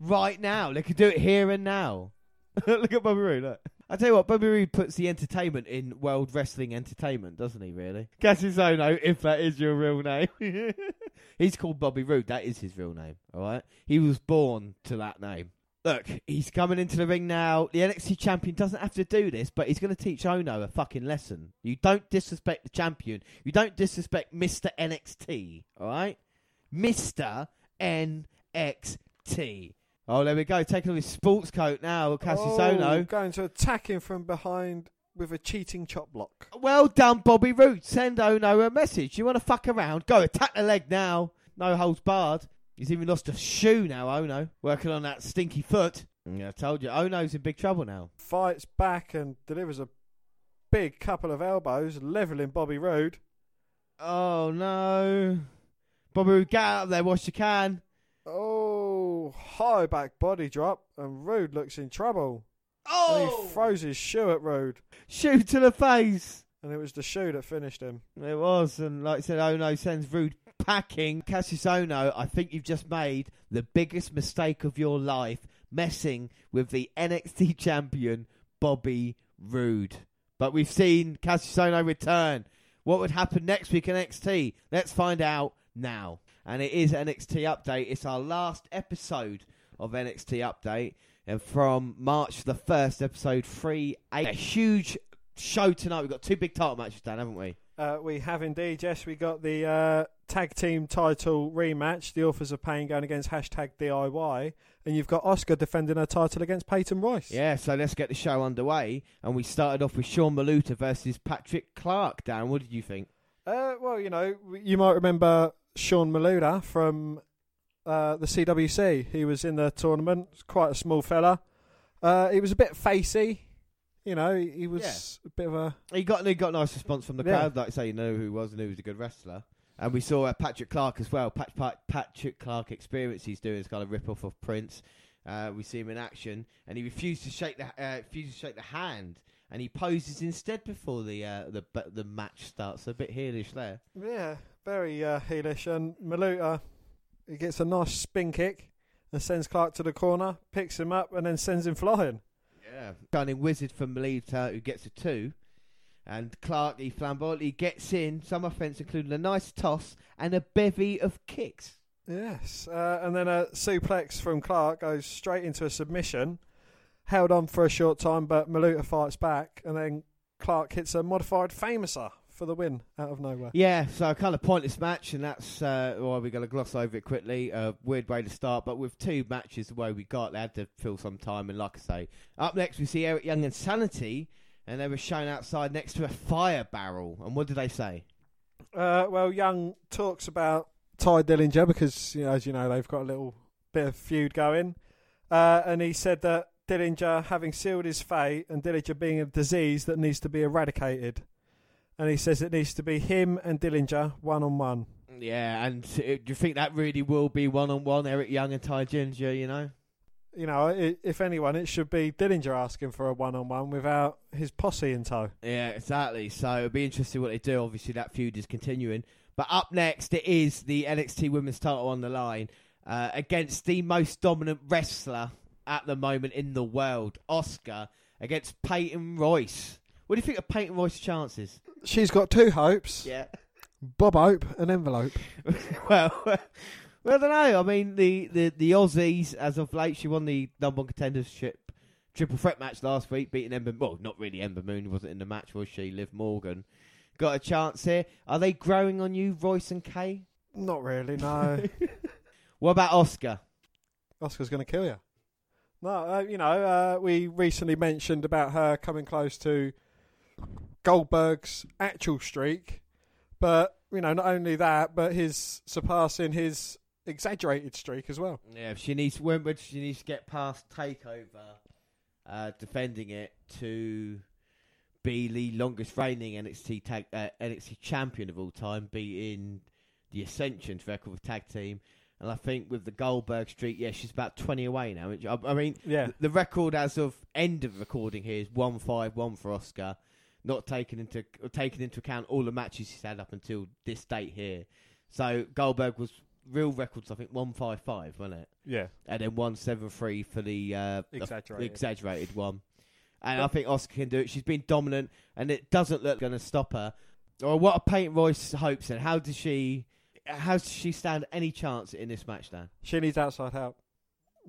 right now. They could do it here and now. look at Bobby Roode. Look. I tell you what, Bobby Roode puts the entertainment in World Wrestling Entertainment, doesn't he? Really, Cassius Ohno, if that is your real name. he's called Bobby Roode. That is his real name. All right, he was born to that name. Look, he's coming into the ring now. The NXT champion doesn't have to do this, but he's going to teach Ohno a fucking lesson. You don't disrespect the champion. You don't disrespect Mr. NXT. All right, Mr. NXT. Oh, there we go. Taking off his sports coat now, Cassius oh, Ohno. going to attack him from behind with a cheating chop block. Well done, Bobby Roode. Send Ohno a message. You want to fuck around? Go attack the leg now. No holds barred. He's even lost a shoe now, Ohno. Working on that stinky foot. I told you. Ohno's in big trouble now. Fights back and delivers a big couple of elbows, leveling Bobby Roode. Oh no, Bobby, get out of there, what you can. Oh, high back body drop, and Roode looks in trouble. And he oh! throws his shoe at Roode. shoot to the face. and it was the shoe that finished him. It was, and like I said, Ohno sends Roode packing. Cassius Ohno, I think you've just made the biggest mistake of your life, messing with the NXT champion Bobby Roode. But we've seen Cassius Ohno return. What would happen next week in NXT? Let's find out now. And it is NXT update. It's our last episode of NXT update, and from March the first, episode three eight. A huge show tonight. We've got two big title matches, Dan, haven't we? Uh, we have indeed, yes. We got the uh, tag team title rematch, the Authors of Pain going against hashtag DIY, and you've got Asuka defending her title against Peyton Royce. Yeah, so let's get the show underway. And we started off with Sean Maluta versus Patrick Clark. Dan, what did you think? Uh, well, you know, you might remember Sean Maluta from uh, the CWC. He was in the tournament, quite a small fella. Uh, he was a bit facey. You know, he, he was a bit of a. He got he got a nice response from the Yeah. crowd, like say, you know who he was and who was a good wrestler. And we saw uh, Patrick Clark as well. Pat, Pat, Patrick Clark experience he's doing is kind of rip off of Prince. Uh, we see him in action, and he refused to shake the uh, refused to shake the hand, and he poses instead before the uh, the the match starts. A bit heelish there. Yeah, very uh, heelish. And Maluta, he gets a nice spin kick and sends Clark to the corner, picks him up, and then sends him flying. Yeah. Shining Wizard from Maluta, who gets a two. And Clark, he flamboyantly gets in some offence, including a nice toss and a bevy of kicks. Yes, uh, and then a suplex from Clark goes straight into a submission. Held on for a short time, but Maluta fights back, and then Clark hits a modified famouser for the win out of nowhere. Yeah, so a kind of pointless match, and that's uh, why we're going to gloss over it quickly. Uh, weird way to start, but with two matches the way we got, they had to fill some time. And like I say, up next we see Eric Young and Sanity, and they were shown outside next to a fire barrel. And what did they say? Uh, well, Young talks about Tye Dillinger because, you know, as you know, they've got a little bit of feud going, uh, and he said that Dillinger having sealed his fate and Dillinger being a disease that needs to be eradicated, and he says it needs to be him and Dillinger one on one. Yeah, and do you think that really will be one on one, Eric Young and Tye Dillinger? You know. You know, if anyone, it should be Dillinger asking for a one on one without his posse in tow. Yeah, exactly. So it'll be interesting what they do. Obviously, that feud is continuing. But up next, it is the NXT Women's title on the line uh, against the most dominant wrestler at the moment in the world, Asuka, against Peyton Royce. What do you think of Peyton Royce's chances? She's got two hopes: Yeah. Bob Hope and Envelope. well, well, I don't know. I mean, the, the, the Aussies, as of late, she won the number one contendership triple threat match last week, beating Ember. Well, not really Ember Moon wasn't in the match, was she? Liv Morgan got a chance here. Are they growing on you, Royce and Kay? Not really, no. What about Asuka? Asuka's going to kill you. No, uh, you know, uh, we recently mentioned about her coming close to Goldberg's actual streak, but you know, not only that, but his surpassing his exaggerated streak as well. Yeah, she needs when when she needs to get past Takeover, uh, defending it to be the longest reigning NXT tag uh, NXT champion of all time, beating the Ascension's record with tag team. And I think with the Goldberg streak, yeah, she's about twenty away now. I, I mean, Yeah, the record as of end of recording here is one five one for Asuka, not taking into taking into account all the matches he's had up until this date here. So Goldberg was real records, I think one five five, wasn't it? yeah, And then one seven three for the, uh, Exaggerated. exaggerated one. And I think Asuka can do it. She's been dominant, and it doesn't look going to stop her. Or what are Peyton Royce hopes? And how does she? How does she stand any chance in this match, Dan? she needs outside help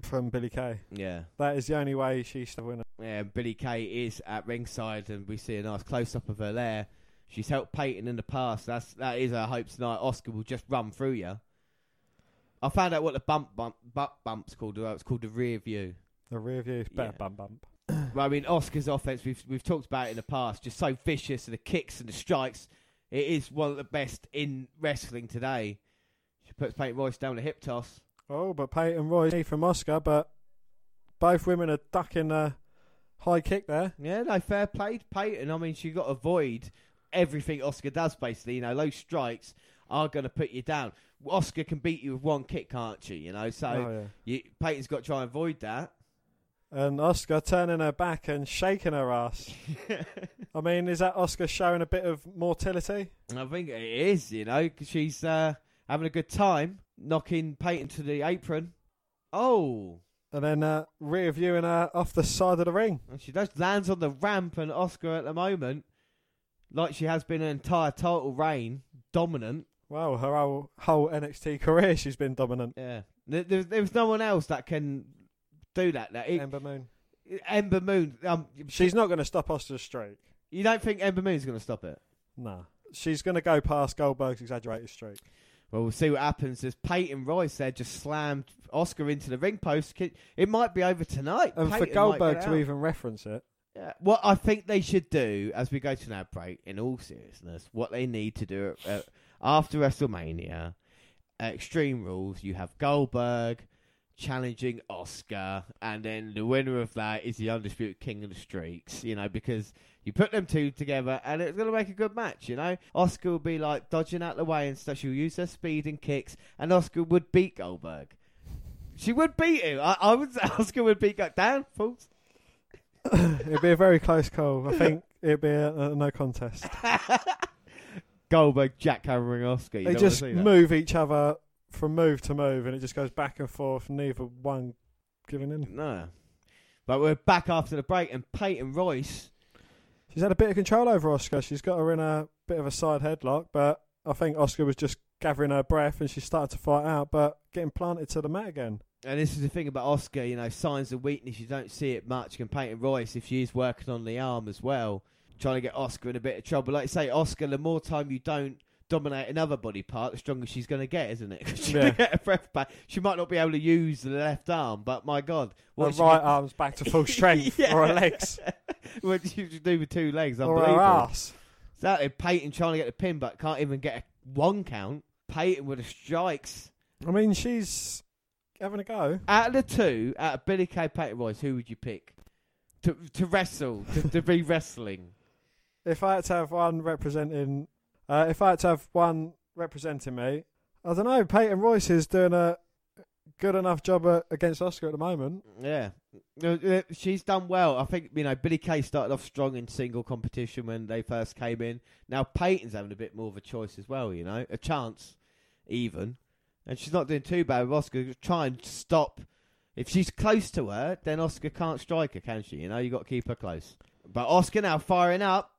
from Billie Kay. Yeah. That is the only way she's the winner. Yeah, Billie Kay is at ringside, and we see a nice close up of her there. She's helped Peyton in the past. That's that is her hope tonight. Asuka will just run through you. I found out what the bump bump butt bump's called. It's called the rear view. The rear view is better Yeah. bump bump. Well, I mean, Asuka's offense we've we've talked about it in the past. Just so vicious, and the kicks and the strikes. It is one of the best in wrestling today. She puts Peyton Royce down a hip toss. Oh, but Peyton knee from Asuka, but both women are ducking the high kick there. Yeah, no, fair play to Peyton. I mean, she got to avoid everything Asuka does, basically. You know, those strikes are going to put you down. Asuka can beat you with one kick, can't she? You know, so oh, yeah. you, Peyton's got to try and avoid that. And Asuka turning her back and shaking her ass. I mean, is that Asuka showing a bit of mortality? I think it is, you know, 'cause she's uh, having a good time, knocking Peyton to the apron. Oh, And then uh, rear viewing her off the side of the ring. and she does lands on the ramp, and Asuka at the moment, like she has been an entire title reign, dominant. Wow, her whole, whole NXT career, she's been dominant. Yeah, there, there, there's no one else that can do that. That it, Ember Moon. Ember Moon. Um, She's not going to stop Asuka's streak. you don't think Ember Moon's going to stop it? No. She's going to go past Goldberg's exaggerated streak. Well, we'll see what happens. As Peyton Royce there just slammed Asuka into the ring post. It might be over tonight. And for Peyton might Goldberg to even reference it, Yeah. What I think they should do as we go to an ad break, in all seriousness, what they need to do uh, after WrestleMania, Extreme Rules, you have Goldberg challenging Asuka, and then the winner of that is the undisputed king of the streaks. You know, because you put them two together, and it's going to make a good match. You know, Asuka will be like dodging out the way and stuff. She'll use her speed and kicks, and Asuka would beat Goldberg. She would beat him. I, I would say Asuka would beat Goldberg. Dan, false. it'd be a very close call. I think it'd be a, a no contest. Goldberg jackhammering Asuka. You they just move each other from move to move, and it just goes back and forth. Neither one giving in. No. But we're back after the break, and Peyton Royce. She's had a bit of control over Asuka. She's got her in a bit of a side headlock, but I think Asuka was just gathering her breath, and she started to fight out, but getting planted to the mat again. And this is the thing about Asuka, you know, signs of weakness, you don't see it much. And Peyton Royce, if she is working on the arm as well, trying to get Asuka in a bit of trouble. Like I say, Asuka, the more time you don't dominate another body part, the stronger she's going to get, isn't it? 'Cause she's Yeah. get her breath back. She might not be able to use the left arm, but my God. Her What right arm's back to full strength, Yeah. or her legs, what she can do with two legs, or her ass. Exactly. Peyton trying to get the pin, but can't even get a one count. Peyton with the strikes. I mean, she's having a go. Out of the two, out of Billie Kay, Peyton Royce, who would you pick to to wrestle, to, to be wrestling? If I had to have one representing, uh, if I had to have one representing me, I don't know. Peyton Royce is doing a good enough job uh, against Asuka at the moment. Yeah, Uh, uh, she's done well. I think you know Billie Kay started off strong in single competition when they first came in. Now Peyton's having a bit more of a choice as well. You know, a chance even, and she's not doing too bad with Asuka. Try and stop. If she's close to her, then Asuka can't strike her, can she? You know, you got to keep her close. But Asuka now firing up.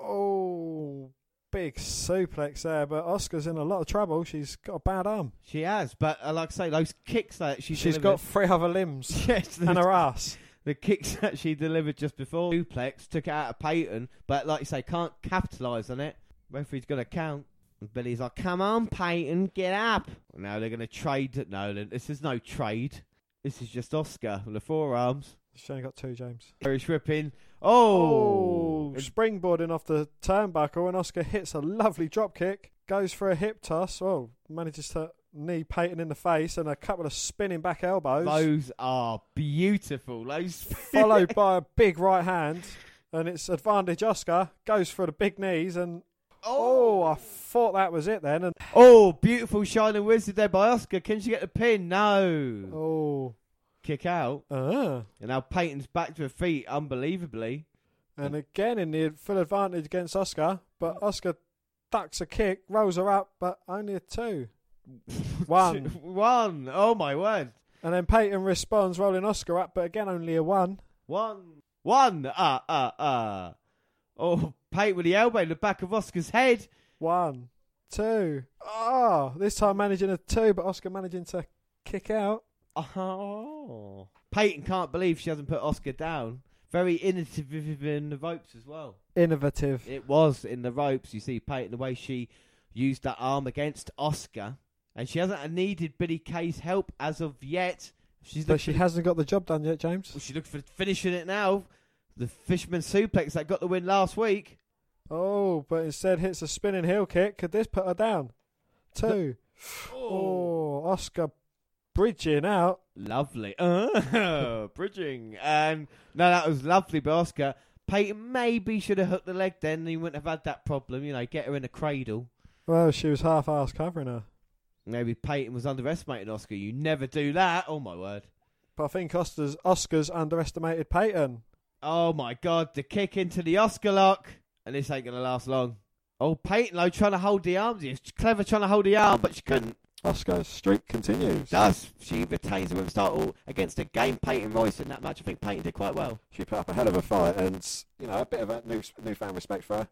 Oh, big suplex there, but Asuka's in a lot of trouble. She's got a bad arm. She has, but uh, like I say, those kicks that she she's delivered- got three other limbs yes, and her ass. the kicks that she delivered just before suplex took it out of Peyton, but like you say, can't capitalise on it. Referee's to count. And Billie's like, "Come on, Peyton, get up!" Now they're going to trade. No, this is no trade. This is just Asuka with the forearms. She's only got two, James. Irish whipping. Oh, Oh, springboarding off the turnbuckle, and Asuka hits a lovely drop kick. Goes for a hip toss. Oh, manages to knee Peyton in the face and a couple of spinning back elbows. those are beautiful. Those followed by a big right hand, and it's advantage Asuka goes for the big knees, and oh, oh I thought that was it then, and oh, beautiful shining wizard there by Asuka. Can she get the pin? No. oh, Kick out. uh, And now Peyton's back to her feet, unbelievably. and again in the full advantage against Asuka, but Asuka ducks a kick, rolls her up, but only a two, one, One. Oh my word. and then Peyton responds, rolling Asuka up, but again only a one. One. One. Ah, ah, ah. Oh, Peyton with the elbow in the back of Asuka's head. One, two. Oh, this time managing a two, but Asuka managing to kick out. Oh. Peyton can't believe she hasn't put Asuka down. Very innovative in the ropes as well. Innovative. It was in the ropes. You see Peyton, the way she used that arm against Asuka. And she hasn't needed Billie Kay's help as of yet. She's But she for- hasn't got the job done yet, James. Well, she looked for finishing it now. The Fisherman suplex that got the win last week. Oh, but instead hits a spinning heel kick. Could this put her down? Two. Oh, oh Asuka bridging out. Lovely. Uh, bridging. And no, that was lovely by Asuka. Peyton maybe should have hooked the leg then, and he wouldn't have had that problem. You know, get her in a cradle. Well, she was half-ass covering her. Maybe Peyton was underestimating Asuka. You never do that. Oh my word. But I think Asuka's, Asuka's underestimated Peyton. Oh my god, the kick into the Asuka lock. And this ain't going to last long. Oh, Peyton though trying to hold the arm. She's clever trying to hold the arm, but she couldn't. Asuka's streak continues. Does she retains the women's title against a game Peyton Royce in that match? I think Peyton did quite well. She put up a hell of a fight, and you know a bit of a new newfound respect for her.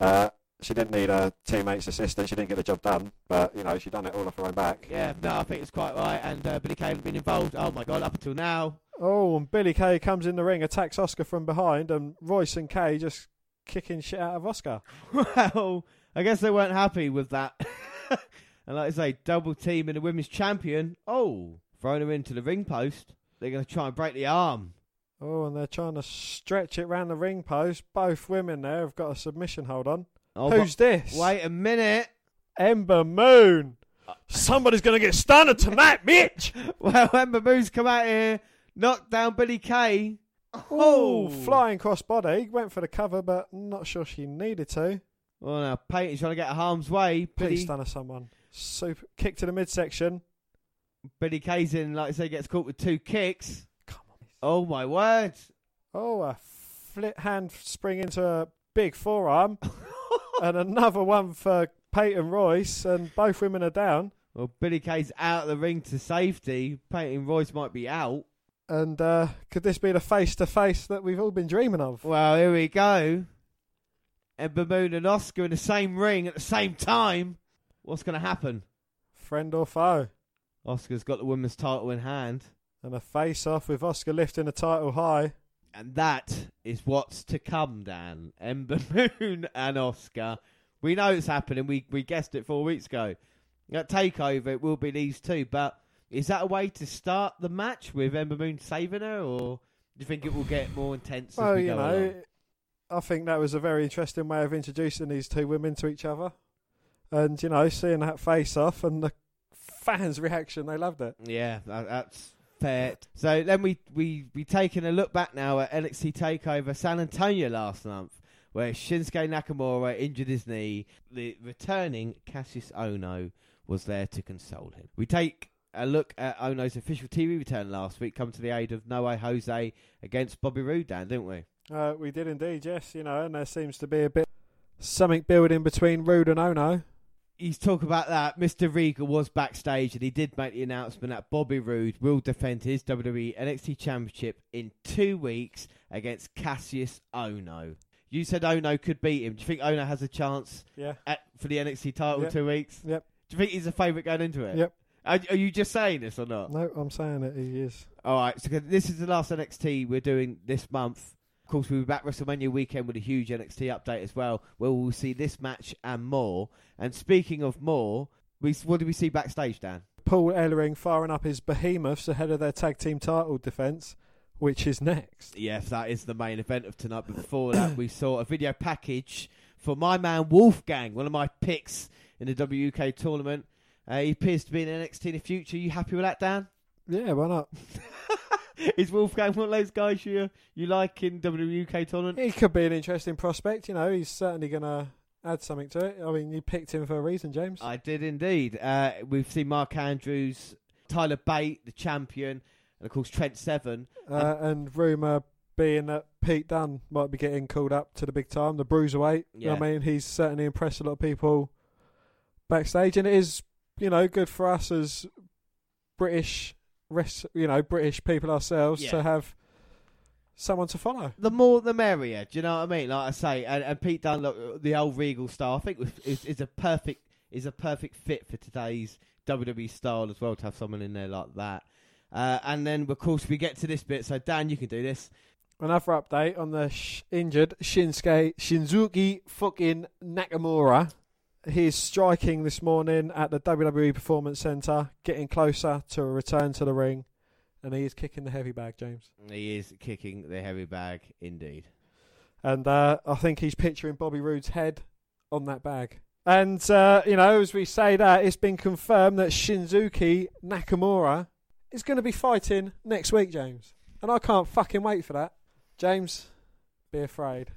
Uh, she didn't need a teammate's assistance. She didn't get the job done, but you know she done it all off her own back. Yeah, no, I think it's quite right. And uh, Billie Kay has been involved. Oh my god, up until now. Oh, and Billie Kay comes in the ring, attacks Asuka from behind, and Royce and Kay just kicking shit out of Asuka. Well, I guess they weren't happy with that. and like I say, double team in the women's champion. Oh, throwing her into the ring post. They're going to try and break the arm. Oh, and they're trying to stretch it round the ring post. Both women there have got a submission hold on. Oh, Who's this? wait a minute. Ember Moon. Somebody's going to get stunned tonight, Mitch. Well, Ember Moon's come out here, knocked down Billie Kay. Oh, flying cross body. Went for the cover, but not sure she needed to. Well, now Peyton's trying to get harm's way. Please Billie, stunner someone. Super kick to the midsection. Billie Kay's in, like I say, gets caught with two kicks. Come on. Oh my word! Oh, a flit hand spring into a big forearm, and another one for Peyton Royce, and both women are down. Well, Billie Kay's out of the ring to safety. Peyton Royce might be out. And uh, could this be the face to face that we've all been dreaming of? Well, here we go. Ember Moon and Asuka in the same ring at the same time. What's going to happen? Friend or foe? Asuka's got the women's title in hand. And a face off with Asuka lifting the title high. And that is what's to come, Dan. Ember Moon and Asuka. We know it's happening. We we guessed it four weeks ago. At Takeover, it will be these two. But is that a way to start the match with Ember Moon saving her, or do you think it will get more intense? as Well, we you go know, along? I think that was a very interesting way of introducing these two women to each other. And, you know, seeing that face off and the fans' reaction, they loved it. Yeah, that, that's fair. So then we we we taking a look back now at NXT Takeover San Antonio last month, where Shinsuke Nakamura injured his knee. The returning Cassius Ohno was there to console him. We take a look at Ohno's official TV return last week. Come to the aid of No Way Jose against Bobby Roode, Dan, didn't we? Uh, we did indeed, yes, you know, and there seems to be a bit something building between Roode and Ohno. He's talk about that. Mr. Regal was backstage and he did make the announcement that Bobby Roode will defend his WWE NXT Championship in two weeks against Cassius Ohno. You said Ohno could beat him. Do you think Ohno has a chance Yeah. at, for the NXT title Yep. two weeks? Yep. Do you think he's a favourite going into it? Yep. Are, are you just saying this or not? No, I'm saying it. He is. All right. So this is the last NXT we're doing this month. Of course, we'll be back WrestleMania weekend with a huge NXT update as well, where we'll see this match and more. And speaking of more, we what do we see backstage, Dan? Paul Ellering firing up his behemoths ahead of their tag team title defence, which is next. Yes, that is the main event of tonight. But before that, we saw a video package for my man Wolfgang, one of my picks in the WK tournament. Uh, he appears to be in NXT in the future. you happy with that, Dan? Yeah, why not? is Wolfgang one of those guys you you like in WK tournament? He could be an interesting prospect. You know, he's certainly going to add something to it. I mean, you picked him for a reason, James. I did indeed. Uh, we've seen Mark Andrews, Tyler Bate, the champion, and of course Trent Seven. Uh, and rumour being that Pete Dunne might be getting called up to the big time, the bruiserweight. Yeah. I mean, he's certainly impressed a lot of people backstage, and it is, you know, good for us as British, res- you know, British people ourselves Yeah. to have someone to follow. The more the merrier. Do you know what I mean? Like I say, and, and Pete Dunne, look, the old Regal style, I think was, is, is a perfect is a perfect fit for today's WWE style as well. To have someone in there like that. Uh, and then, of course, we get to this bit. So, Dan, you can do this. Another update on the sh- injured Shinsuke Shinzuki fucking Nakamura. He's striking this morning at the WWE Performance Center, getting closer to a return to the ring, and he is kicking the heavy bag, James. He is kicking the heavy bag, indeed. And uh, I think he's picturing Bobby Roode's head on that bag. And, uh, you know, as we say that, it's been confirmed that Shinzuki Nakamura is going to be fighting next week, James. And I can't fucking wait for that. James, be afraid.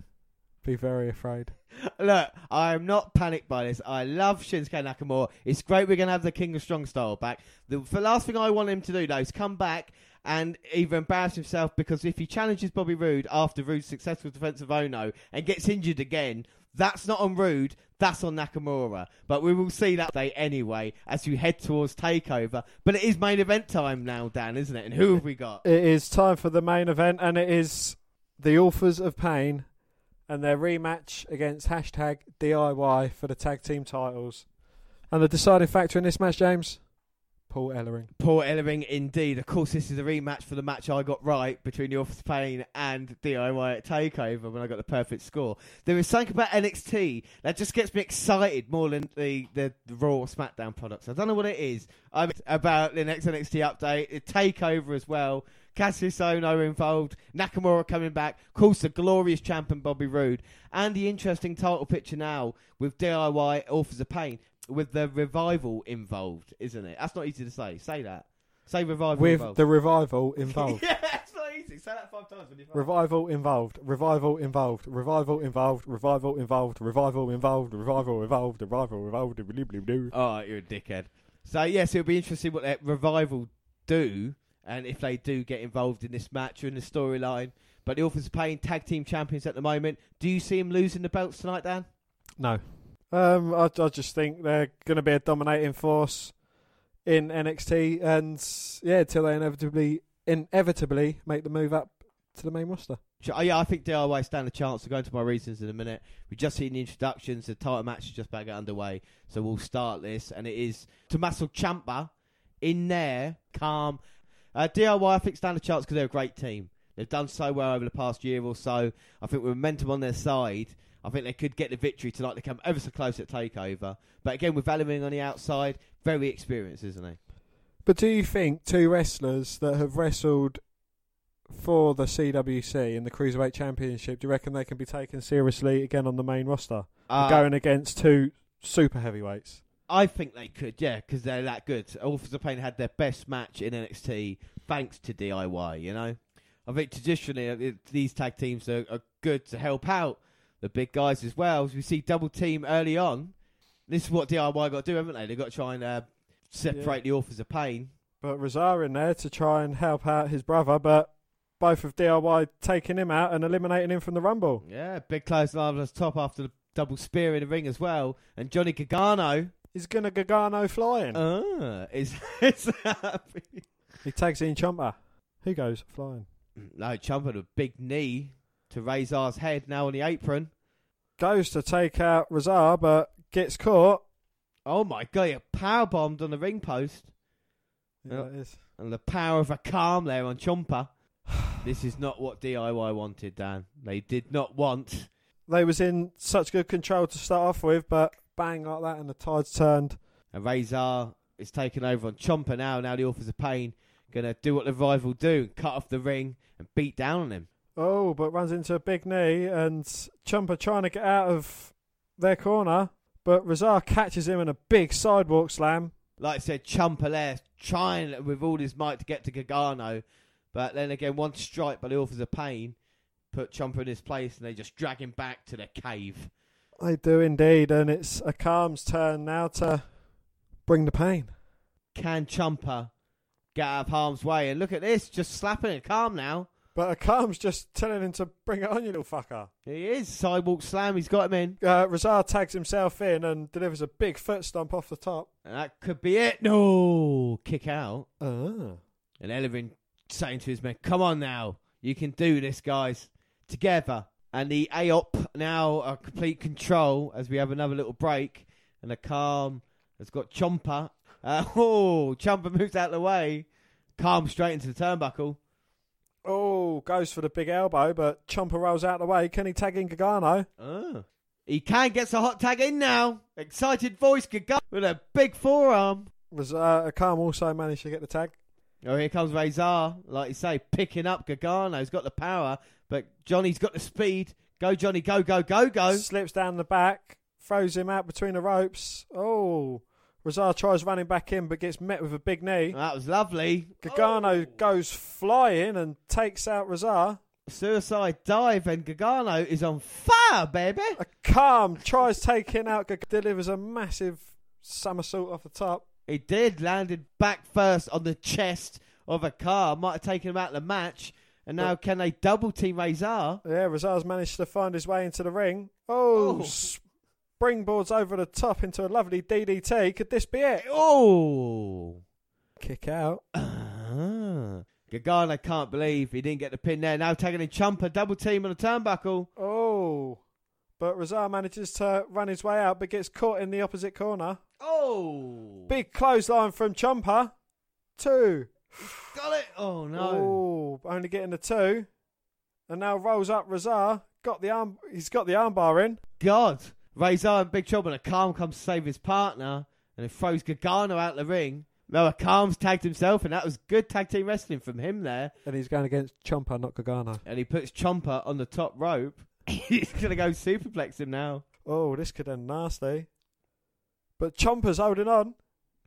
Be very afraid. Look, I am not panicked by this. I love Shinsuke Nakamura. It's great we're going to have the King of Strong style back. The, the last thing I want him to do, though, is come back and either embarrass himself because if he challenges Bobby Roode after Roode's successful defense of Ohno and gets injured again, that's not on Roode, that's on Nakamura. But we will see that day anyway as we head towards TakeOver. But it is main event time now, Dan, isn't it? And who have we got? It is time for the main event, and it is the Authors of Pain and their rematch against hashtag DIY for the tag team titles. And the deciding factor in this match, James? Paul Ellering. Paul Ellering, indeed. Of course, this is a rematch for the match I got right between the Authors of Pain and DIY at TakeOver when I got the perfect score. There is something about NXT that just gets me excited more than the, the, Raw SmackDown products. I don't know what it is. I'm about the next NXT update, the TakeOver as well. Cassius Ohno involved, Nakamura coming back, of course the glorious champion Bobby Roode, and the interesting title picture now with DIY Authors of Pain with the revival involved, isn't it? That's not easy to say. Say that. Say revival. With involved. the revival involved. yeah, it's not easy. Say that five times Revival involved, revival involved, revival involved, revival involved, revival involved, revival involved, revival involved, blah, blah, blah. Oh, you're a dickhead. So yes, it'll be interesting what that revival do, and if they do get involved in this match or in the storyline. But the Authors of Pain tag team champions at the moment. Do you see them losing the belts tonight, Dan? No. Um, I, I just think they're going to be a dominating force in NXT, and yeah, until they inevitably inevitably make the move up to the main roster. Ch- oh, yeah, I think DIY stand a chance. I'll go into my reasons in a minute. We've just seen the introductions. The title match is just about to get underway. So we'll start this. And it is Tommaso Ciampa in there, calm. Uh, DIY, I think, stand a chance because they're a great team. They've done so well over the past year or so. I think with momentum on their side, I think they could get the victory tonight. They come ever so close at TakeOver. But again, with Ellering on the outside, very experienced, isn't he? But do you think two wrestlers that have wrestled for the CWC in the Cruiserweight Championship, do you reckon they can be taken seriously again on the main roster? Uh, going against two super heavyweights. I think they could, yeah, because they're that good. Authors of Pain had their best match in NXT thanks to DIY, you know? I think traditionally uh, it, these tag teams are, are good to help out the big guys as well. As we see double team early on, this is what DIY got to do, haven't they? They've got to try and uh, separate the Authors of Pain. But Rezar in there to try and help out his brother, but both of DIY taking him out and eliminating him from the Rumble. Yeah, big close line on top after the double spear in the ring as well. And Johnny Gargano He's gonna Gargano flying. uh, is, is happy. he tags in Ciampa. Who goes flying? No, Ciampa a big knee to Rezar's head now on the apron. Goes to take out Rezar, but gets caught. Oh my god, he power bombed on the ring post. Yeah, is. And the power of Akam there on Ciampa. this is not what DIY wanted, Dan. They did not want. They was in such good control to start off with, but bang like that, and the tide's turned. And Rezar is taking over on Ciampa now. Now the Authors of Pain going to do what the rival do cut off the ring and beat down on him. Oh, but runs into a big knee, and Ciampa trying to get out of their corner, but Rezar catches him in a big sidewalk slam. Like I said, Ciampa there trying with all his might to get to Gargano. But then again, one strike by the Authors of Pain put Ciampa in his place and they just drag him back to the cave. They do indeed, and it's Akam's turn now to bring the pain. Can Ciampa get out of harm's way? And look at this, just slapping Akam now. But Akam's just telling him to bring it on, you little fucker. He is. Sidewalk slam, he's got him in. Uh, Rezar tags himself in and delivers a big foot stomp off the top. And that could be it. No, kick out. Ah. And Ellering saying to his men, come on now. You can do this, guys. Together. And the AOP now are complete control as we have another little break. And Akam has got Ciampa. Uh, oh, Ciampa moves out of the way. Akam straight into the turnbuckle. Oh, goes for the big elbow, but Ciampa rolls out of the way. Can he tag in Gargano? Oh. He can get a hot tag in now. Excited voice go with a big forearm. Rezar, Akam also managed to get the tag. Oh, here comes Rezar, like you say, picking up Gargano. He's got the power, but Johnny's got the speed. Go, Johnny, go, go, go, go. Slips down the back throws him out between the ropes. Oh, Rezar tries running back in, but gets met with a big knee. That was lovely. Gargano Oh. goes flying and takes out Rezar. Suicide dive, and Gargano is on fire, baby. A calm tries taking out, Gag- delivers a massive somersault off the top. He did landed back first on the chest of a car. Might have taken him out of the match. And now can they double team Rezar? Yeah, Rezar's managed to find his way into the ring. Oh, Oh. springboards over the top into a lovely DDT. Could this be it? Oh. Kick out. Ah. Gargano can't believe he didn't get the pin there. Now tagging a Ciampa double team on the turnbuckle. Oh, but Rezar manages to run his way out, but gets caught in the opposite corner. Oh. Big clothesline from Ciampa. Two. Got it. Oh no. Oh, only getting the two. And now rolls up Rezar. Got the arm. He's got the armbar in. God. Rezar and Big Trouble and Akam comes to save his partner and he throws Gargano out the ring. No, Akam's tagged himself and that was good tag team wrestling from him there. And he's going against Ciampa, not Gargano. And he puts Ciampa on the top rope. He's going to go superplex him now. Oh, this could end nasty. But Ciampa's holding on.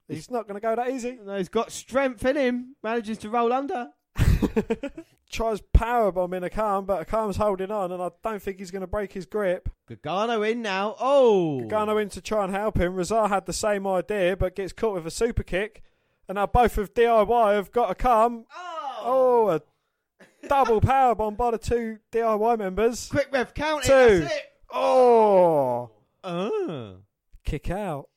He's not going to go that easy. No, he's got strength in him. Manages to roll under. Tries powerbombing Akam, but Akam's holding on, and I don't think he's going to break his grip. Gargano in now. Oh. Gargano in to try and help him. Rezar had the same idea, but gets caught with a super kick. And now both of DIY have got a Akam. Oh! oh, a double powerbomb by the two DIY members. Quick ref count it. Two. That's it. Oh, Oh. kick out.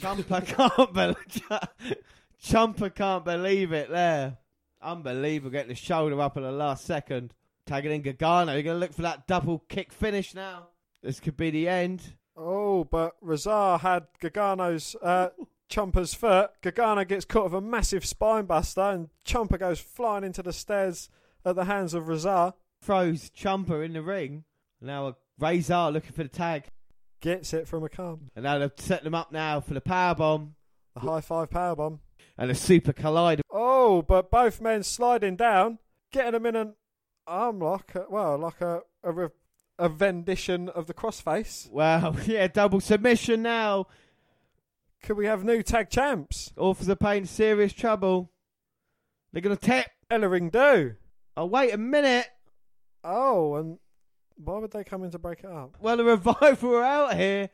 Ciampa can't believe Ciampa can't believe it there. Unbelievable getting the shoulder up at the last second. Tagging in Gargano. You're gonna look for that double kick finish now. This could be the end. Oh, but Rezar had Gargano's uh, Ciampa's foot. Gargano gets caught with a massive spine buster, and Ciampa goes flying into the stairs at the hands of Rezar. Throws Ciampa in the ring. Now a Rezar looking for the tag. Gets it from a Akam. And now they've set them up now for the power bomb The high five power bomb. and a super collider. Oh, but both men sliding down, getting them in an arm lock. uh, Well, like a a, re- a rendition of the crossface. Wow, yeah, double submission now. Could we have new tag champs? Authors of Pain serious trouble. They're gonna tap. Ellering do. Oh wait a minute. Oh, and why would they come in to break it up? Well, the revival are out here,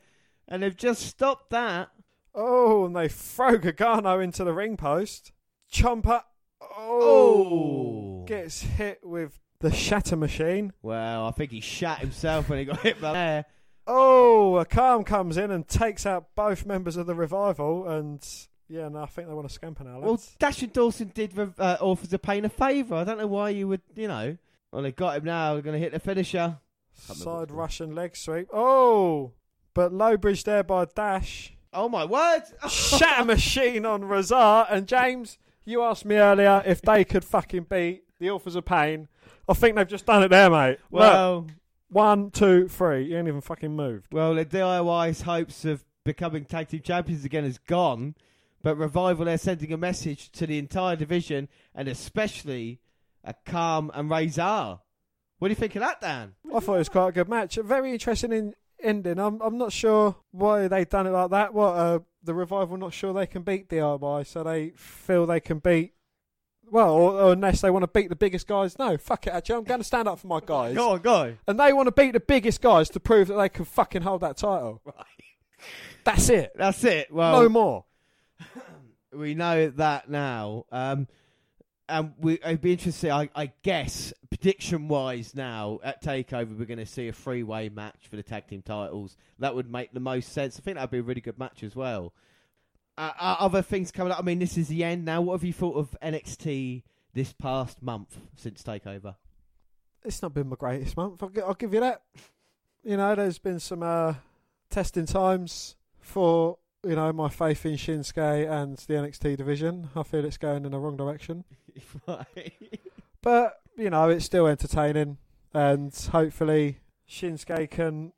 and they've just stopped that. Oh, and they throw Gargano into the ring post. Ciampa. Oh, Oh. gets hit with the shatter machine. Well, I think he shat himself when he got hit by there. Oh, Akam comes in and takes out both members of the revival, and yeah, no, I think they want to scamper now. Well. Dash and Dawson did uh, Authors of Pain a favour. I don't know why you would, you know. Well, they got him now. They're going to hit the finisher. Side. Russian leg sweep. Oh, but low bridge there by Dash. Oh my word! Shatter machine on Rezar. And James, you asked me earlier if they could fucking beat the Authors of Pain. I think they've just done it there, mate. Look, well, one, two, three. You ain't even fucking moved. well, the DIY's hopes of becoming tag team champions again is gone. But Revival, they're sending a message to the entire division and especially a Calm and Rezar. What do you think of that, Dan? I thought it was quite a good match. A very interesting in, ending. I'm I'm not sure why they've done it like that. What uh, the revival not sure they can beat DIY, so they feel they can beat. Well, or, or unless they want to beat the biggest guys. No, fuck it. Actually, I'm going to stand up for my guys, Go on, go. and they want to beat the biggest guys to prove that they can fucking hold that title. Right. That's it. That's it. Well, no more. we know that now. Um, and we, it'd be interesting, I, I guess, prediction wise now at Takeover, we're going to see a three way match for the tag team titles. That would make the most sense. I think that'd be a really good match as well. Uh, uh, other things coming up. I mean, this is the end now. What have you thought of NXT this past month since Takeover? It's not been my greatest month. I'll, gi- I'll give you that. You know, there's been some uh, testing times for you know my faith in Shinsuke and the NXT division. I feel it's going in the wrong direction, Right. but you know it's still entertaining, and hopefully Shinsuke can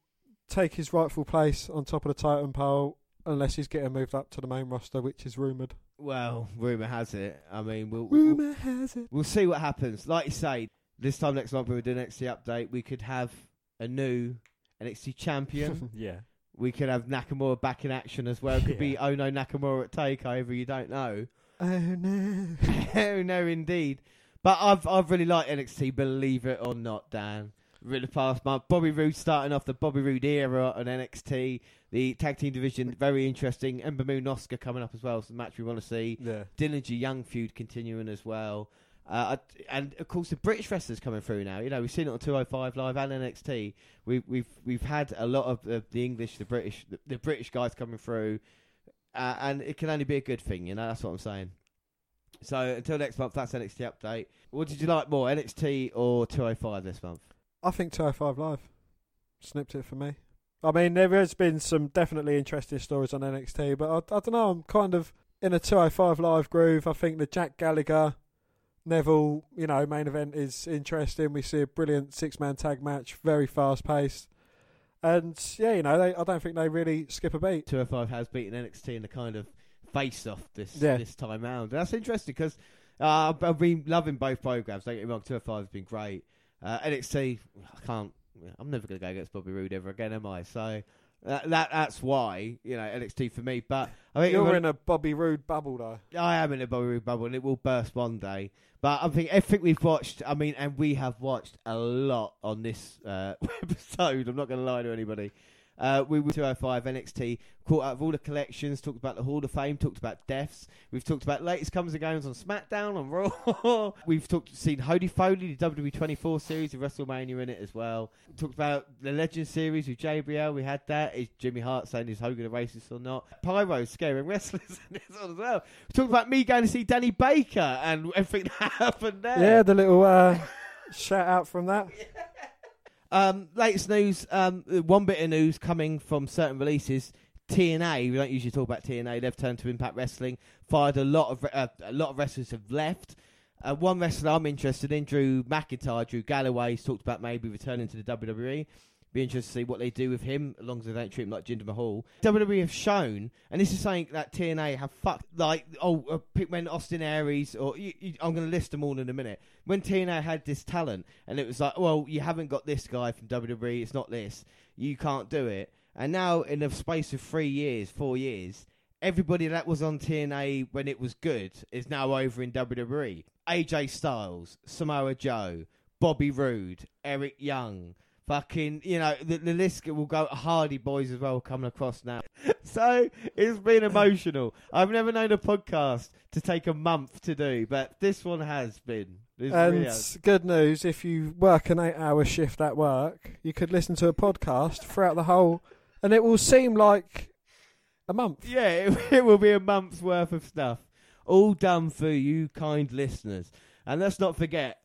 take his rightful place on top of the Titan pole. Unless he's getting moved up to the main roster, which is rumoured. well, rumour has it. I mean, we'll, we'll, Rumour has it. We'll see what happens. Like you say, this time next month when we do an NXT update, we could have a new NXT champion. yeah. We could have Nakamura back in action as well. It could be Oh no Nakamura at Takeover. You don't know. Oh no. oh no, indeed. But I've I've really liked NXT. Believe it or not, Dan. Really past month, Bobby Roode starting off the Bobby Roode era on NXT. The tag team division very interesting. Ember Moon Oscar coming up as well. So a match we want to see. Yeah. Dillinger Young feud continuing as well. Uh, and of course the British wrestlers coming through now. You know we've seen it on 205 Live and NXT. We, we've we've had a lot of the, the English, the British, the, the British guys coming through, uh, and it can only be a good thing. You know that's what I'm saying. So until next month, that's NXT update. What did you like more, NXT or 205 this month? I think 205 Live snipped it for me. I mean, there has been some definitely interesting stories on NXT, but I, I don't know. I'm kind of in a 205 Live groove. I think the Jack Gallagher, Neville, you know, main event is interesting. We see a brilliant six man tag match, very fast paced. And yeah, you know, they, I don't think they really skip a beat. 205 has beaten NXT in a kind of face off this Yeah. this time round. That's interesting because uh, I've- been loving both programs. Don't get me wrong, 205 has been great. Uh, NXT, I can't. I'm never going to go against Bobby Roode ever again, am I? So that, that that's why you know NXT for me. But I think You're in a Bobby Roode bubble, though. I am in a Bobby Roode bubble, and it will burst one day. But I think everything we've watched, I mean, and we have watched a lot on this uh, episode. I'm not going to lie to anybody. Uh, we were 205 NXT, caught up of all the collections, talked about the Hall of Fame, talked about deaths. We've talked about latest comes and goings on SmackDown, on Raw. We've talked, seen Holy Foley, the WWE 24 series with WrestleMania in it as well. Talked about the Legend series with JBL. We had that. Is Jimmy Hart saying is Hogan a racist or not? Pyro scaring wrestlers in this one as well. We talked about me going to see Danny Baker and everything that happened there. Yeah, the little uh, shout out from that. Um, latest news. Um, one bit of news coming from certain releases. TNA. We don't usually talk about TNA. They've turned to Impact Wrestling. Fired a lot of uh, a lot of wrestlers have left. Uh, one wrestler I'm interested in, Drew McIntyre, Drew Galloway, has talked about maybe returning to the WWE. Be interested to see what they do with him, as long as they don't treat him like Jinder Mahal. WWE have shown, and this is something that TNA have fucked. Like, oh, uh, when Austin Aries, or you, you, I'm going to list them all in a minute. When TNA had this talent, and it was like, well, you haven't got this guy from WWE, it's not this, you can't do it. And now, in the space of three years, four years, everybody that was on TNA when it was good is now over in WWE. AJ Styles, Samoa Joe, Bobby Roode, Eric Young, fucking, you know, the, the list will go. Hardy Boys as well coming across now. so it's been emotional. I've never known a podcast to take a month to do, but this one has been. This really And has. good news, if you work an eight hour shift at work, you could listen to a podcast throughout the whole, and it will seem like a month. Yeah, it, it will be a month's worth of stuff, all done for you, kind listeners. And let's not forget,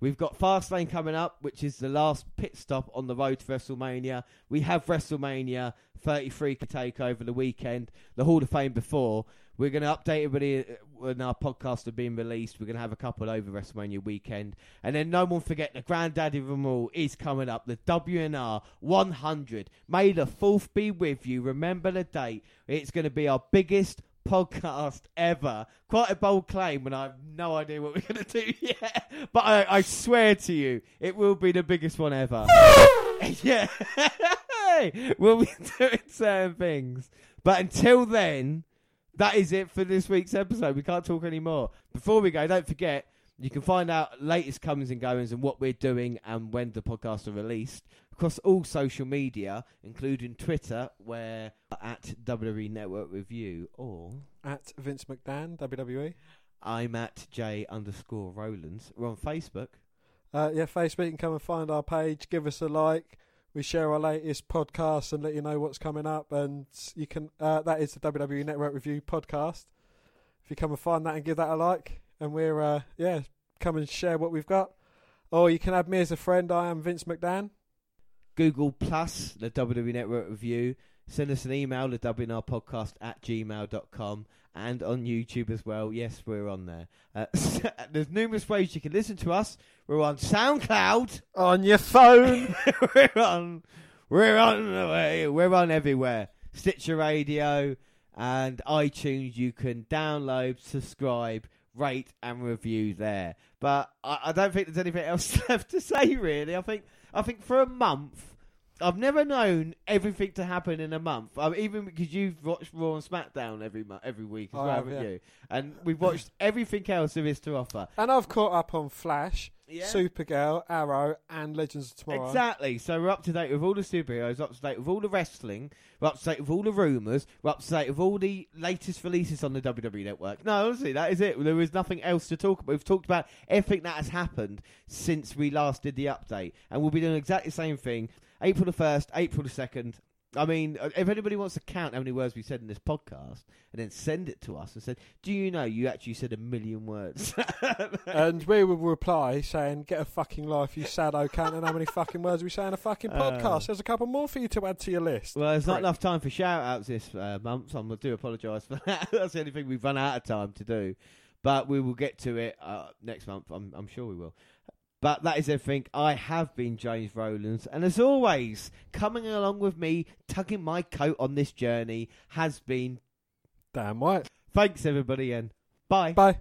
we've got Fastlane coming up, which is the last pit stop on the road to WrestleMania. We have WrestleMania 33 to take over the weekend, the Hall of Fame before. We're going to update everybody uh, when our podcasts are being released. We're going to have a couple over WrestleMania weekend. And then no one forget the granddaddy of them all is coming up, the WNR 100. May the 4th be with you. Remember the date. It's going to be our biggest podcast ever. Quite a bold claim, and I have no idea what we're going to do yet. But I, I swear to you, it will be the biggest one ever. yeah. we'll be doing certain things. But until then, that is it for this week's episode. We can't talk anymore. Before we go, don't forget you can find out latest comings and goings and what we're doing and when the podcasts are released across all social media, including Twitter, where at WWE Network Review, or At Vince McDan, WWE. I'm at J underscore Rowlands. We're on Facebook. Uh, yeah, Facebook, you can come and find our page, give us a like. We share our latest podcasts and let you know what's coming up. And you can, uh, that is the WWE Network Review podcast. If you come and find that and give that a like, and we're, uh, yeah, come and share what we've got. Or you can add me as a friend. I am Vince McDan. Google Plus, the WWE Network Review. Send us an email, the WNR podcast at gmail.com, and on YouTube as well. Yes, we're on there. Uh, there's numerous ways you can listen to us. We're on SoundCloud. On your phone. we're on. We're on. We're on everywhere. Stitcher Radio and iTunes. You can download, subscribe, rate, and review there. But I, I don't think there's anything else left to say. Really, I think. I think for a month, I've never known everything to happen in a month. Um, even because you've watched Raw and SmackDown every every week as I well, have, haven't yeah. you? And we've watched everything else there is to offer. And I've caught up on Flash, Yeah. Supergirl, Arrow, and Legends of Tomorrow. Exactly. So we're up to date with all the superheroes, up to date with all the wrestling, we're up to date with all the rumours, we're up to date with all the latest releases on the WWE network. No, honestly, that is it. There is nothing else to talk about. We've talked about everything that has happened since we last did the update, and we'll be doing exactly the same thing. April the first, April the second. I mean, uh, if anybody wants to count how many words we said in this podcast and then send it to us and said, "Do you know you actually said a million words?" And we will reply saying, "Get a fucking life, you sado cunt!" And how many fucking words we say in a fucking Uh, podcast? There's a couple more for you to add to your list. Well, there's not enough time for shout outs this uh, month, so I do apologise for that. That's the only thing we've run out of time to do. But we will get to it uh, next month. I'm, I'm sure we will. But that is everything. I have been James Rowlands. And as always, coming along with me, tugging my coat on this journey, has been. Damn right. Thanks, everybody, and bye. Bye.